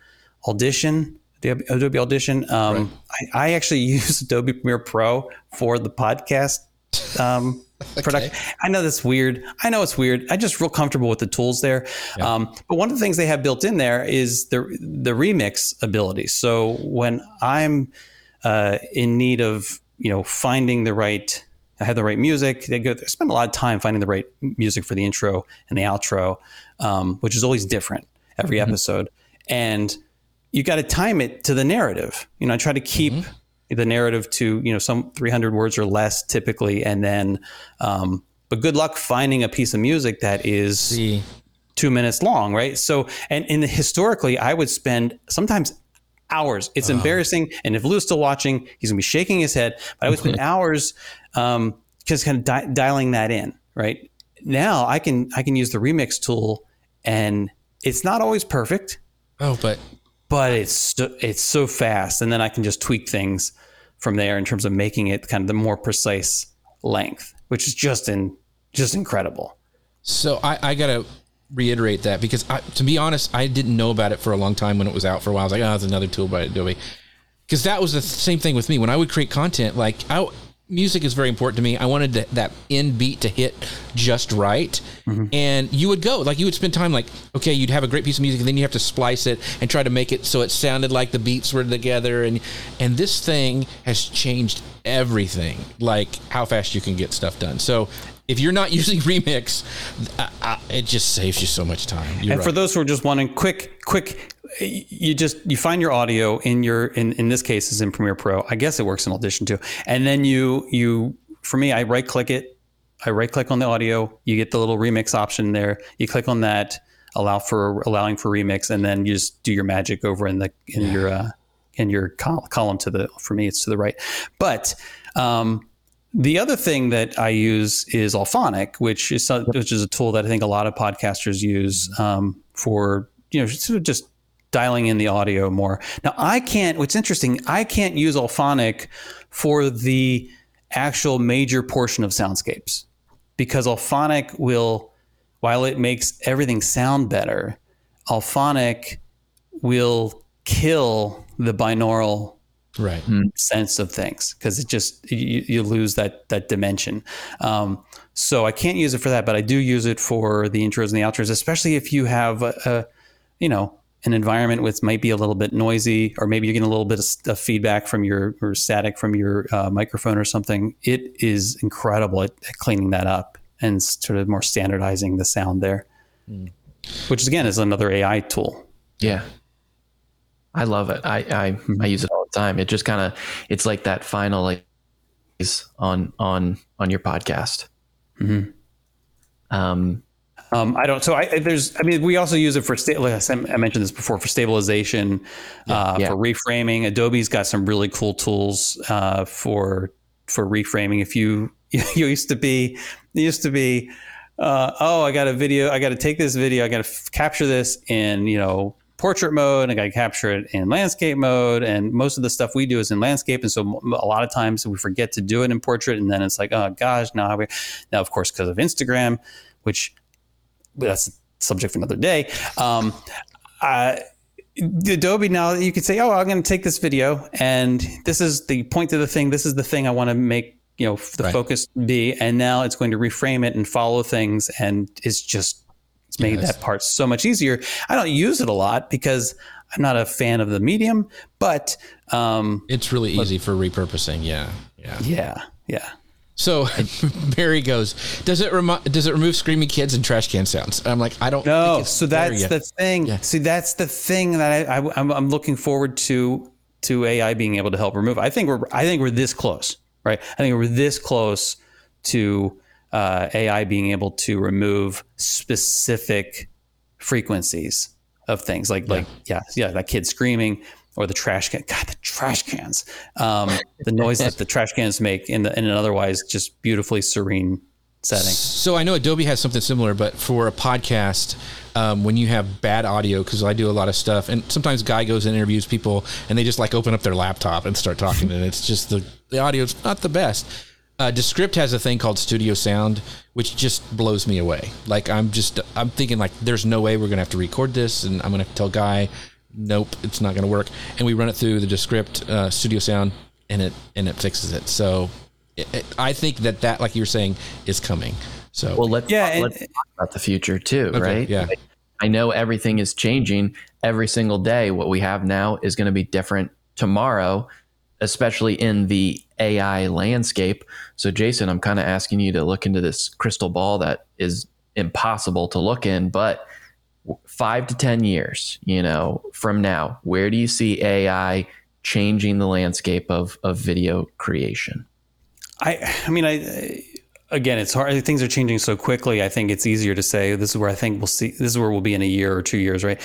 Audition Adobe Audition. Um, right. I, I, actually use Adobe Premiere Pro for the podcast um, okay. production. I know that's weird. I know it's weird. I just real comfortable with the tools there. Yeah. Um, but one of the things they have built in there is the the remix ability. So when I'm uh, in need of you know finding the right I have the right music. They go they spend a lot of time finding the right music for the intro and the outro, um, which is always different every mm-hmm. episode. And you got to time it to the narrative. You know, I try to keep mm-hmm. the narrative to you know some 300 words or less typically, and then, um, but good luck finding a piece of music that is See. two minutes long, right? So, and in the, historically, I would spend sometimes hours. It's uh. embarrassing, and if Lou's still watching, he's gonna be shaking his head. But I would spend hours um, just kind of di- dialing that in, right? Now I can I can use the remix tool, and it's not always perfect. Oh, but but it's so, it's so fast, and then I can just tweak things from there in terms of making it kind of the more precise length, which is just in just incredible. So I, I gotta reiterate that because I, to be honest, I didn't know about it for a long time when it was out for a while. I was like, oh, it's another tool by Adobe. Because that was the same thing with me when I would create content. Like, I, music is very important to me. I wanted to, that end beat to hit just right. Mm-hmm. And you would go, like, you would spend time, like, okay, you'd have a great piece of music, and then you have to splice it and try to make it so it sounded like the beats were together. And, and this thing has changed everything, like how fast you can get stuff done. So if you're not using Remix, uh, uh, it just saves you so much time. You're and right. for those who are just wanting quick, quick you just you find your audio in your in in this case is in Premiere Pro. I guess it works in Audition too. And then you you for me, I right click it. I right click on the audio. You get the little remix option there. You click on that, allow for allowing for remix, and then you just do your magic over in the in yeah. your uh, in your col- column to the for me it's to the right. But um, the other thing that I use is Auphonic, which is which is a tool that I think a lot of podcasters use um, for you know just dialing in the audio more. Now, I can't, what's interesting, I can't use Auphonic for the actual major portion of soundscapes because Auphonic will, while it makes everything sound better, Auphonic will kill the binaural right. Sense of things because it just you, you, lose that that dimension. Um, so i can't use it for that but i do use it for the intros and the outros especially if you have a, a you know an environment which might be a little bit noisy, or maybe you're getting a little bit of, feedback from your or static from your uh, microphone or something, it is incredible at, at, cleaning that up and sort of more standardizing the sound there, mm. which again is another AI tool. Yeah, I love it. I I, mm-hmm. I use it all the time. It just kind of it's like that final like on on on your podcast. Mm-hmm. Um, um, I don't. So I there's. I mean, we also use it for sta- like I mentioned this before for stabilization, uh, yeah. for reframing. Adobe's got some really cool tools uh, for for reframing. If you you used to be used to be, uh, oh, I got a video. I got to take this video. I got to f- capture this in you know portrait mode. I got to capture it in landscape mode. And most of the stuff we do is in landscape. And so a lot of times we forget to do it in portrait. And then it's like, oh gosh, now we now of course because of Instagram, which that's a subject for another day. Um, uh, Adobe now you could say, oh, I'm going to take this video and this is the point of the thing. This is the thing I want to make you know the right. focus be, and now it's going to reframe it and follow things, and it's just it's made yes. that part so much easier. I don't use it a lot because I'm not a fan of the medium, but um, it's really easy for repurposing. Yeah, yeah, yeah, yeah. So Barry goes, does it remo- does it remove screaming kids and trash can sounds? And I'm like, I don't. No. So that's the thing. Yeah. See, that's the thing that I, I I'm, looking forward to to AI being able to help remove. I think we're I think we're this close, right? I think we're this close to uh, AI being able to remove specific frequencies of things like yeah. like yeah yeah that kid screaming or the trash can. God, the trash cans. Um, the noise that the trash cans make in, the, in an otherwise just beautifully serene setting. So I know Adobe has something similar, but for a podcast, um, when you have bad audio, because I do a lot of stuff, and sometimes Guy goes and interviews people, and they just like open up their laptop and start talking, and it's just the the audio's not the best. Uh, Descript has a thing called Studio Sound, which just blows me away. Like I'm just I'm thinking like, there's no way we're gonna have to record this, and I'm gonna tell Guy nope, it's not going to work. And we run it through the Descript uh, Studio Sound, and it and it fixes it. So it, it, I think that that, like you were saying, is coming. So well, let's yeah, talk, let's talk about the future too, okay, right? Yeah. I know everything is changing every single day. What we have now is going to be different tomorrow, especially in the AI landscape. So, Jason, I'm kind of asking you to look into this crystal ball that is impossible to look in, but five to 10 years, you know, from now, where do you see AI changing the landscape of, of video creation? I, I mean, I, again, it's hard. Things are changing so quickly. I think it's easier to say this is where I think we'll see, this is where we'll be in a year or two years, right?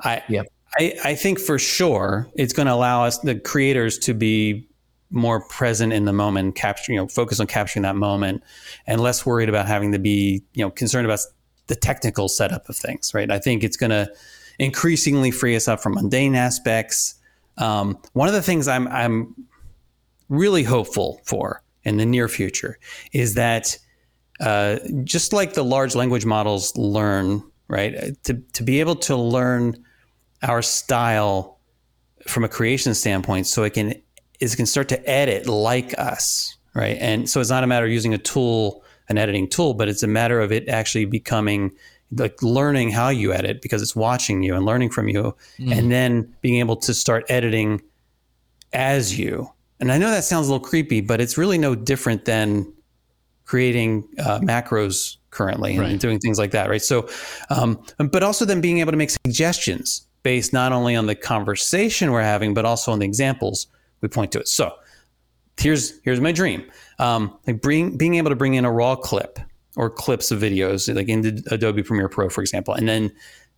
I, yep. I, I think for sure it's going to allow us, the creators, to be more present in the moment, capturing, you know, focus on capturing that moment and less worried about having to be, you know, concerned about the technical setup of things, right? I think it's going to increasingly free us up from mundane aspects. Um, one of the things I'm I'm really hopeful for in the near future is that uh, just like the large language models learn right? To to be able to learn our style from a creation standpoint, so it can is can start to edit like us, right? And so it's not a matter of using a tool, an editing tool, but it's a matter of it actually becoming like learning how you edit because it's watching you and learning from you, mm. and then being able to start editing as you. And I know that sounds a little creepy, but it's really no different than creating uh, macros currently and right. doing things like that, right? So, um, but also then being able to make suggestions based not only on the conversation we're having, but also on the examples we point to it. So, here's here's my dream: um, like bring being able to bring in a raw clip or clips of videos, like in Adobe Premiere Pro, for example, and then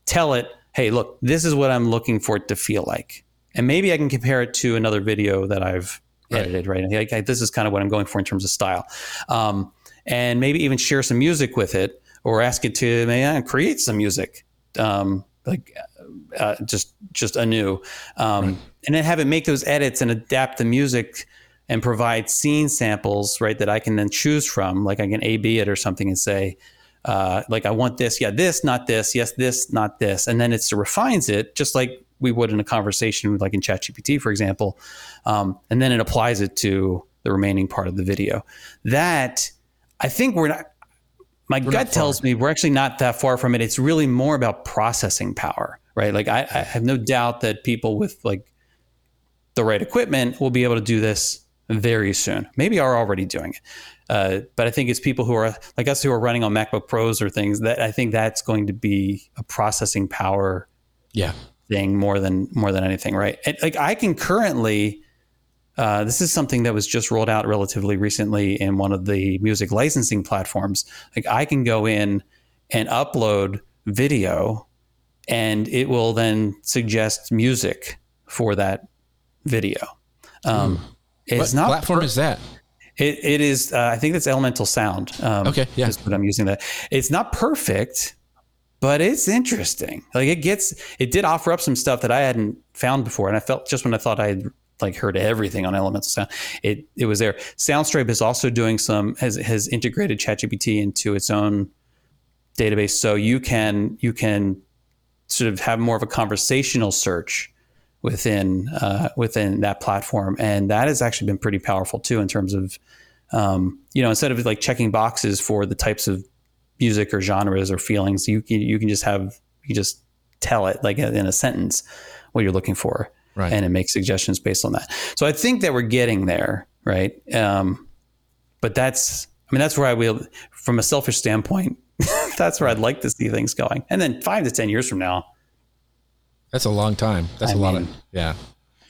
tell it, "Hey, look, this is what I'm looking for it to feel like," and maybe I can compare it to another video that I've edited, right? right? Like, this is kind of what I'm going for in terms of style. Um, and maybe even share some music with it or ask it to man, create some music. Um, like uh, just just anew, um, right. and then have it make those edits and adapt the music and provide scene samples, right? That I can then choose from. Like I can A/B it or something and say, uh, like I want this, yeah, this, not this, yes, this, not this, and then it refines it just like we would in a conversation, like in ChatGPT, for example, um, and then it applies it to the remaining part of the video. That I think we're not. My we're gut tells me we're actually not that far from it. It's really more about processing power, right? Like I, I have no doubt that people with like the right equipment will be able to do this very soon. Maybe are already doing it. Uh, but I think it's people who are like us who are running on MacBook Pros or things that I think that's going to be a processing power yeah. thing more than more than anything, right? And, like I can currently uh, this is something that was just rolled out relatively recently in one of the music licensing platforms. Like I can go in and upload video, and it will then suggest music for that video. Um, it's what not platform per- is that? It, it is. Uh, I think that's Elemental Sound. Um, okay, yeah. But I'm using that. It's not perfect, but it's interesting. Like it gets. It did offer up some stuff that I hadn't found before, and I felt just when I thought I had like heard everything on Elemental Sound. It it was there. Soundstripe is also doing some has has integrated ChatGPT into its own database, so you can you can sort of have more of a conversational search within uh, within that platform, and that has actually been pretty powerful too in terms of um, you know instead of like checking boxes for the types of music or genres or feelings, you can, you can just have you just tell it like in a sentence what you're looking for right. and it makes suggestions based on that. So I think that we're getting there, right? Um, but that's, I mean, that's where I will, from a selfish standpoint, that's where I'd like to see things going. And then five to ten years from now, that's a long time. That's I a mean, lot of yeah.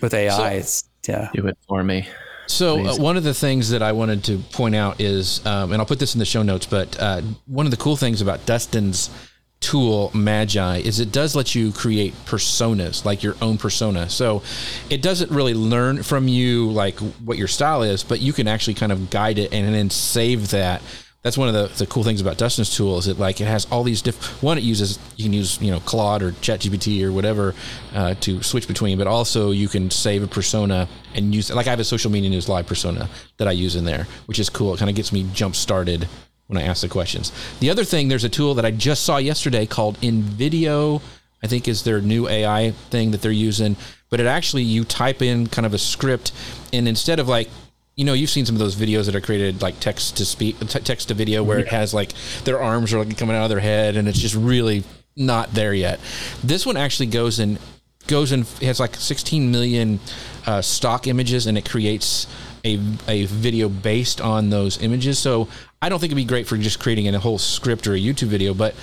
With AI, so, it's yeah. Do it for me. So uh, one of the things that I wanted to point out is, um, and I'll put this in the show notes, but uh, one of the cool things about Dustin's tool Magai is it does let you create personas like your own persona so it doesn't really learn from you like what your style is but you can actually kind of guide it and then save that that's one of the, the cool things about Dustin's tool is it like it has all these different one it uses you can use you know Claude or ChatGPT or whatever uh, to switch between but also you can save a persona and use like I have a social media news live persona that I use in there which is cool it kind of gets me jump started when I ask the questions. The other thing, there's a tool that I just saw yesterday called InVideo. I think is their new AI thing that they're using, but it actually you type in kind of a script, and instead of like you know you've seen some of those videos that are created like text to speak text to video where it has like their arms are like coming out of their head and it's just really not there yet. This one actually goes and goes and has like 16 million uh, stock images and it creates a, a video based on those images. So I don't think it'd be great for just creating a whole script or a YouTube video, but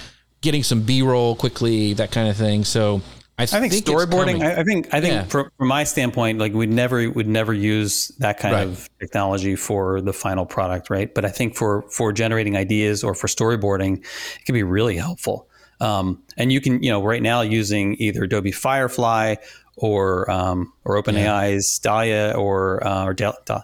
getting some B-roll quickly, that kind of thing. So I, I think, think storyboarding. I, I, think I think yeah. from, from, my standpoint, like we'd never would never use that kind right. of technology for the final product, right? But I think for for generating ideas or for storyboarding, it can be really helpful. Um, and you can, you know, right now using either Adobe Firefly or um, or OpenAI's yeah. Dahlia or uh, or Del- da,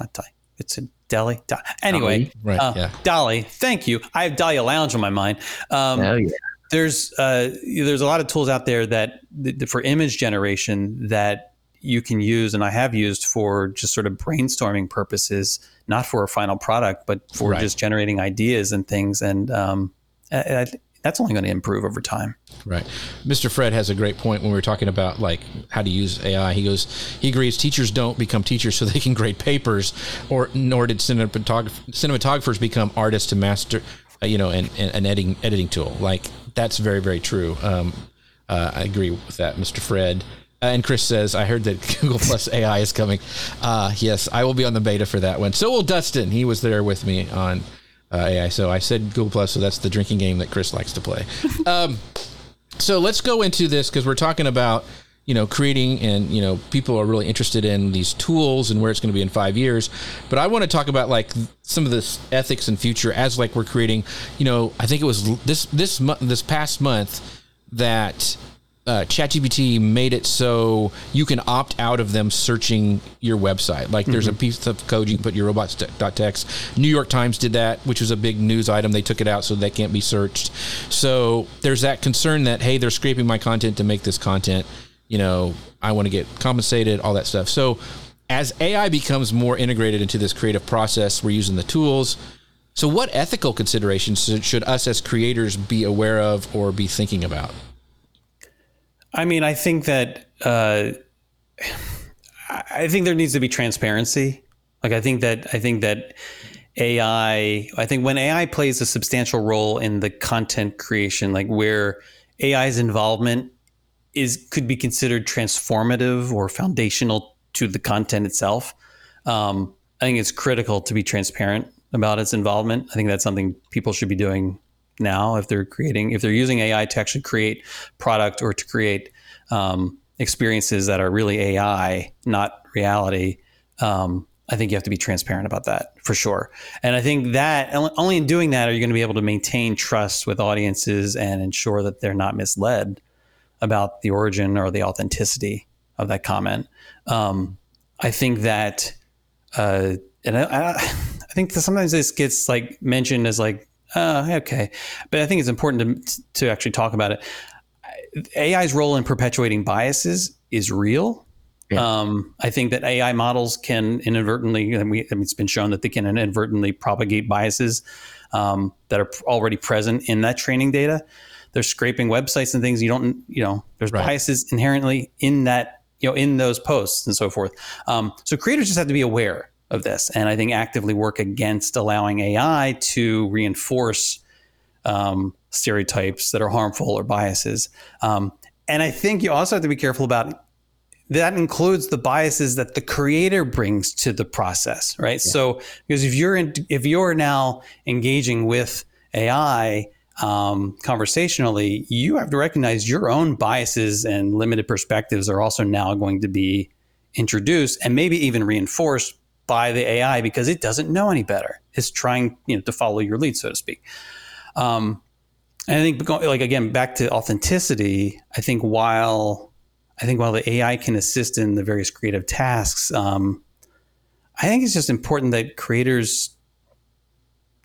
not Dahlia. It's a DALL-E. Anyway, right, uh, yeah. DALL-E. Thank you. I have Dahlia Lounge on my mind. Um, yeah. There's uh, there's a lot of tools out there that, that for image generation that you can use, and I have used for just sort of brainstorming purposes, not for a final product, but for right. just generating ideas and things. And um, I, I, that's only going to improve over time. Right. Mr. Fred has a great point when we were talking about like how to use AI. He goes, he agrees teachers don't become teachers so they can grade papers, or nor did cinematograph- cinematographers become artists to master, uh, you know, an, an editing editing tool. Like that's very very true. Um, uh, I agree with that, Mr. Fred. Uh, and Chris says, I heard that Google Plus AI is coming. Uh, yes, I will be on the beta for that one. So will Dustin. He was there with me on uh, AI. So I said Google Plus, so that's the drinking game that Chris likes to play. Um, so let's go into this because we're talking about you know creating and you know people are really interested in these tools and where it's going to be in five years but i want to talk about like some of this ethics and future as like we're creating you know i think it was this this month this past month that uh, ChatGPT made it so you can opt out of them searching your website. Like there's mm-hmm. a piece of code you can put your robots.txt. New York Times did that, which was a big news item. They took it out so they can't be searched. So there's that concern that hey, they're scraping my content to make this content. You know, I want to get compensated, all that stuff. So as AI becomes more integrated into this creative process, we're using the tools. So what ethical considerations should us as creators be aware of or be thinking about? I mean, I think that uh, I think there needs to be transparency. Like I think that I think that AI. I think when AI plays a substantial role in the content creation, like where AI's involvement is could be considered transformative or foundational to the content itself. Um, I think it's critical to be transparent about its involvement. I think that's something people should be doing now if they're creating if they're using AI to actually create product or to create um, experiences that are really AI, not reality. Um, I think you have to be transparent about that for sure. And I think that only in doing that are you going to be able to maintain trust with audiences and ensure that they're not misled about the origin or the authenticity of that comment. Um, I think that, uh, and I, I, I think sometimes this gets like mentioned as like uh, okay. But I think it's important to, to actually talk about it. AI's role in perpetuating biases is real. Yeah. Um, I think that AI models can inadvertently, and we, I mean, it's been shown that they can inadvertently propagate biases um, that are already present in that training data. They're scraping websites and things. You don't, you know, there's right. biases inherently in that, you know, in those posts and so forth. Um, so creators just have to be aware of this, and I think actively work against allowing AI to reinforce um, stereotypes that are harmful or biases. Um, and I think you also have to be careful about that includes the biases that the creator brings to the process, right? Yeah. So because if you're in, if you're now engaging with AI um, conversationally, you have to recognize your own biases and limited perspectives are also now going to be introduced and maybe even reinforced by the AI because it doesn't know any better. It's trying, you know, to follow your lead, so to speak. Um, and I think, like again, back to authenticity. I think while I think while the AI can assist in the various creative tasks, um, I think it's just important that creators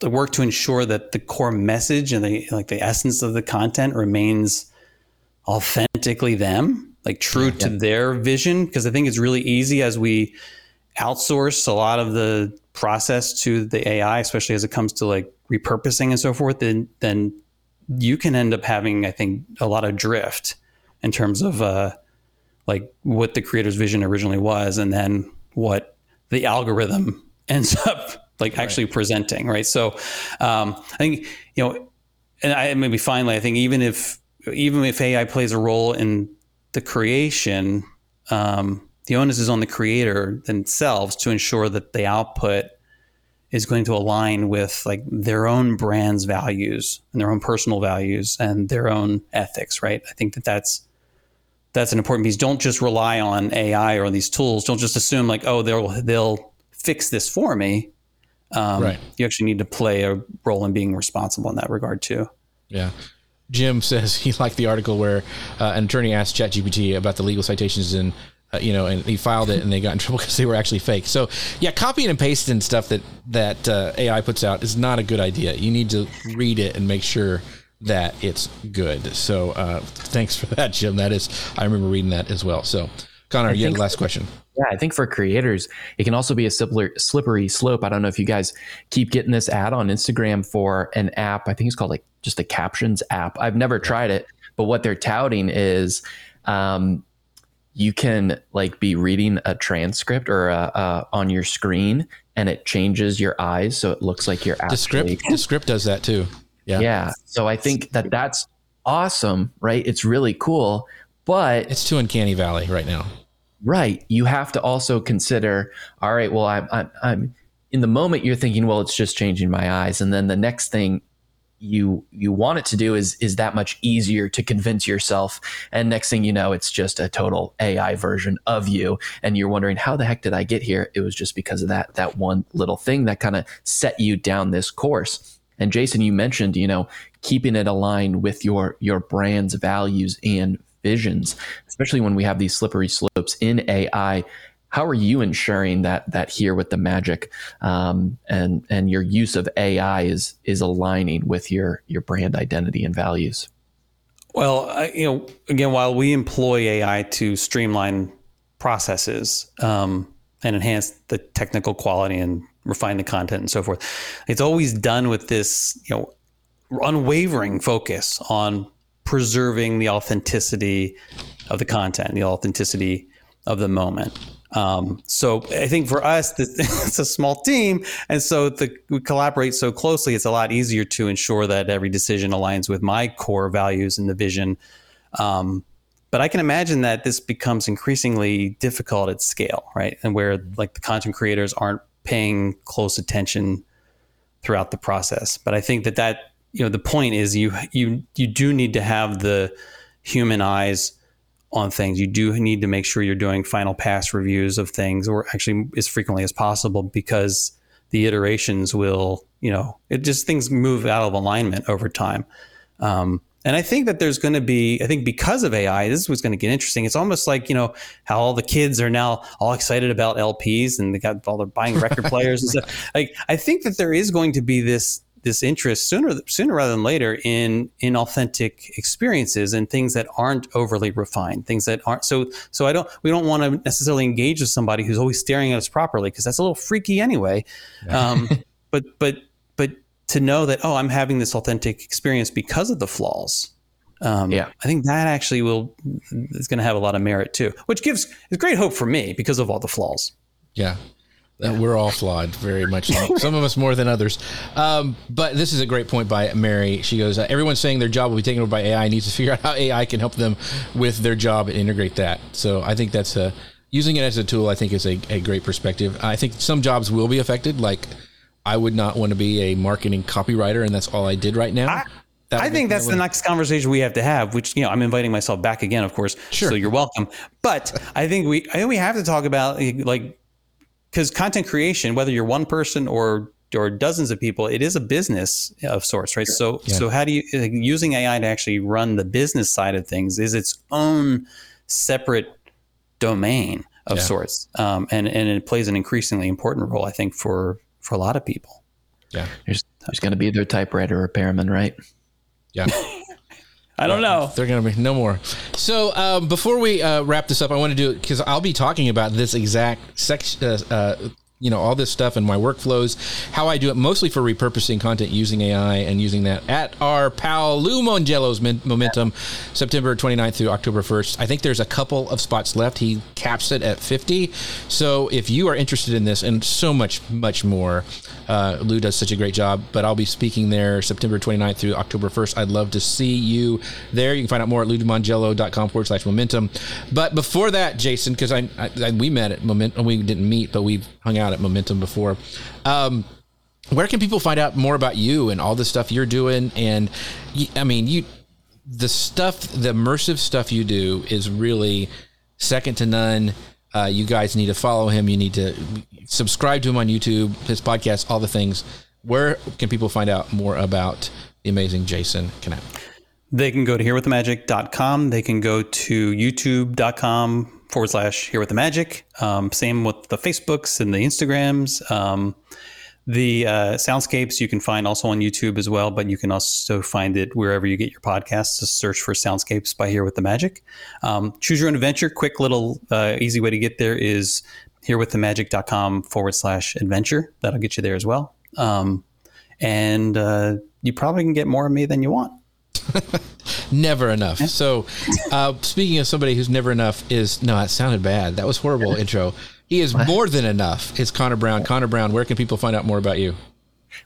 work to ensure that the core message and the like the essence of the content remains authentically them, like true yeah, to their vision. Because I think it's really easy as we outsource a lot of the process to the AI, especially as it comes to like repurposing and so forth, then then you can end up having, I think, a lot of drift in terms of uh, like what the creator's vision originally was, and then what the algorithm ends up like actually right. presenting, right? So um, I think you know, and I maybe finally, I think even if even if AI plays a role in the creation, um, the onus is on the creator themselves to ensure that the output is going to align with like their own brand's values and their own personal values and their own ethics right i think that that's that's an important piece don't just rely on ai or on these tools don't just assume like oh they'll they'll fix this for me um, right. you actually need to play a role in being responsible in that regard too yeah Jim says he liked the article where uh, an attorney asked ChatGPT about the legal citations and uh, you know, and he filed it and they got in trouble because they were actually fake. So yeah, copying and pasting stuff that that uh, AI puts out is not a good idea. You need to read it and make sure that it's good. So uh, thanks for that, Jim. That is, I remember reading that as well. So Connor, you had the last question. Yeah, I think for creators, it can also be a slippery slope. I don't know if you guys keep getting this ad on Instagram for an app. I think it's called like just a captions app. I've never tried it, but what they're touting is um, you can like be reading a transcript or a, a, on your screen and it changes your eyes so it looks like you're actually Descript Descript does that too. Yeah. yeah so i think that that's awesome right it's really cool but It's too uncanny valley right now. Right. You have to also consider all right well i'm i'm, I'm in the moment you're thinking well it's just changing my eyes. And then the next thing you you want it to do is is that much easier to convince yourself. And next thing you know it's just a total ai version of you. And you're wondering how the heck did i get here? It was just because of that that one little thing that kind of set you down this course. And jason you mentioned you know keeping it aligned with your your brand's values and visions especially when we have these slippery slopes in ai how are you ensuring that that here with the magic um, and and your use of AI is is aligning with your your brand identity and values? Well, I, you know, again, while we employ AI to streamline processes um, and enhance the technical quality and refine the content and so forth, it's always done with this, you know, unwavering focus on preserving the authenticity of the content, the authenticity of the moment. Um, so I think for us, it's a small team, and so the, we collaborate so closely. It's a lot easier to ensure that every decision aligns with my core values and the vision. Um, but I can imagine that this becomes increasingly difficult at scale, right? And where like the content creators aren't paying close attention throughout the process. But I think that that you know the point is you you you do need to have the human eyes on things. You do need to make sure you're doing final pass reviews of things, or actually as frequently as possible, because the iterations will, you know, it just things move out of alignment over time. Um, and I think that there's going to be, I think because of AI, this is what's going to get interesting. It's almost like, you know, how all the kids are now all excited about LPs and they got all their buying record players and stuff. Like, I think that there is going to be this this interest sooner sooner rather than later in in authentic experiences and things that aren't overly refined things that aren't so so i don't we don't want to necessarily engage with somebody who's always staring at us properly because that's a little freaky anyway um, but but but to know that oh i'm having this authentic experience because of the flaws um, Yeah. i think that actually will is going to have a lot of merit too which gives is great hope for me because of all the flaws Yeah. Uh, we're all flawed, very much. so. Some of us more than others. Um, but this is a great point by Mary. She goes, uh, "Everyone's saying their job will be taken over by AI. Needs to figure out how AI can help them with their job and integrate that." So I think that's a using it as a tool. I think is a, a great perspective. I think some jobs will be affected. Like I would not want to be a marketing copywriter, and that's all I did right now. I- That I think that's the next conversation we have to have. Which you know, I'm inviting myself back again, of course. Sure. So you're welcome. But I think we, I think we have to talk about like, because content creation, whether you're one person or or dozens of people, it is a business of sorts, right? So so how do you using AI to actually run the business side of things is its own separate domain of Yeah. sorts, um, and and it plays an increasingly important role, I think, for for a lot of people. Yeah. There's there's going to be their typewriter repairman, right? Yeah. I don't know. They're going to be no more. So um, before we uh, wrap this up, I want to do it because I'll be talking about this exact section. Uh, uh, you know all this stuff and my workflows, how I do it mostly for repurposing content using AI and using that at our pal Lou Mongello's Momentum, September 29th through October 1st. I think there's a couple of spots left. He caps it at 50. So if you are interested in this and so much, much more, uh, Lou does such a great job. But I'll be speaking there September 29th through October 1st. I'd love to see you there. You can find out more at loumongello.com forward slash momentum. But before that, Jason, because I, I, I we met at Momentum, we didn't meet, but we hung out at Momentum before. Um, where can people find out more about you and all the stuff you're doing? And I mean, you, the stuff, the immersive stuff you do is really second to none. Uh, you guys need to follow him. You need to subscribe to him on YouTube, his podcast, all the things. Where can people find out more about the amazing Jason Canapp? They can go to herewiththemagic.com. They can go to youtube.com forward slash here with the magic. Um, same with the Facebooks and the Instagrams. Um, the uh, soundscapes you can find also on YouTube as well, but you can also find it wherever you get your podcasts. Just search for soundscapes by Here with the Magic. Um, choose your own adventure. Quick little uh, easy way to get there is herewiththemagic.com forward slash adventure. That'll get you there as well. Um, and uh, you probably can get more of me than you want. never enough. So, uh, speaking of somebody who's never enough, is no, that sounded bad. That was horrible intro. He is more than enough. Is Connor Brown? Connor Brown, where can people find out more about you?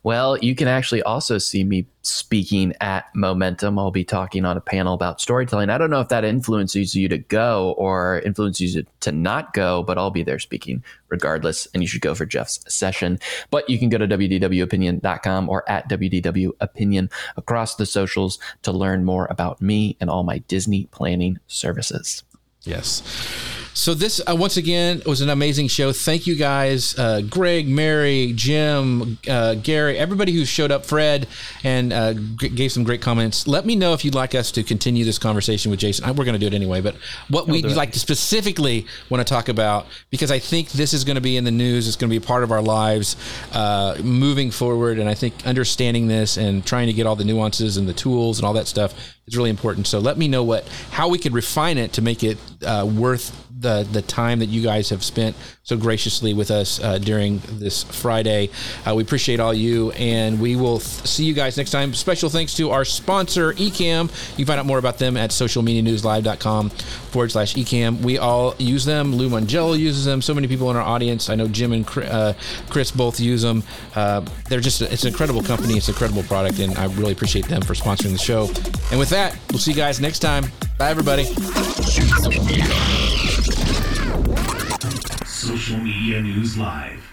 Well, you can actually also see me speaking at Momentum. I'll be talking on a panel about storytelling. I don't know if that influences you to go or influences you to not go, but I'll be there speaking regardless. And you should go for Jeff's session. But you can go to wdwopinion.com or at wdwopinion across the socials to learn more about me and all my Disney planning services. Yes. So this uh, once again was an amazing show. Thank you guys, uh, Greg, Mary, Jim, uh, Gary, everybody who showed up, Fred, and uh, g- gave some great comments. Let me know if you'd like us to continue this conversation with Jason. We're going to do it anyway, but what we'd like to specifically want to talk about because I think this is going to be in the news. It's going to be a part of our lives uh, moving forward, and I think understanding this and trying to get all the nuances and the tools and all that stuff is really important. So let me know what how we could refine it to make it uh, worth the the time that you guys have spent so graciously with us uh, during this Friday. Uh, we appreciate all you, and we will th- see you guys next time. Special thanks to our sponsor, Ecamm. You find out more about them at socialmedianewslive.com forward slash Ecamm. We all use them. Lou Mongello uses them. So many people in our audience. I know Jim and uh, Chris both use them. Uh, they're just it's an incredible company. It's an incredible product, and I really appreciate them for sponsoring the show. And with that, we'll see you guys next time. Bye, everybody. Social Media News Live.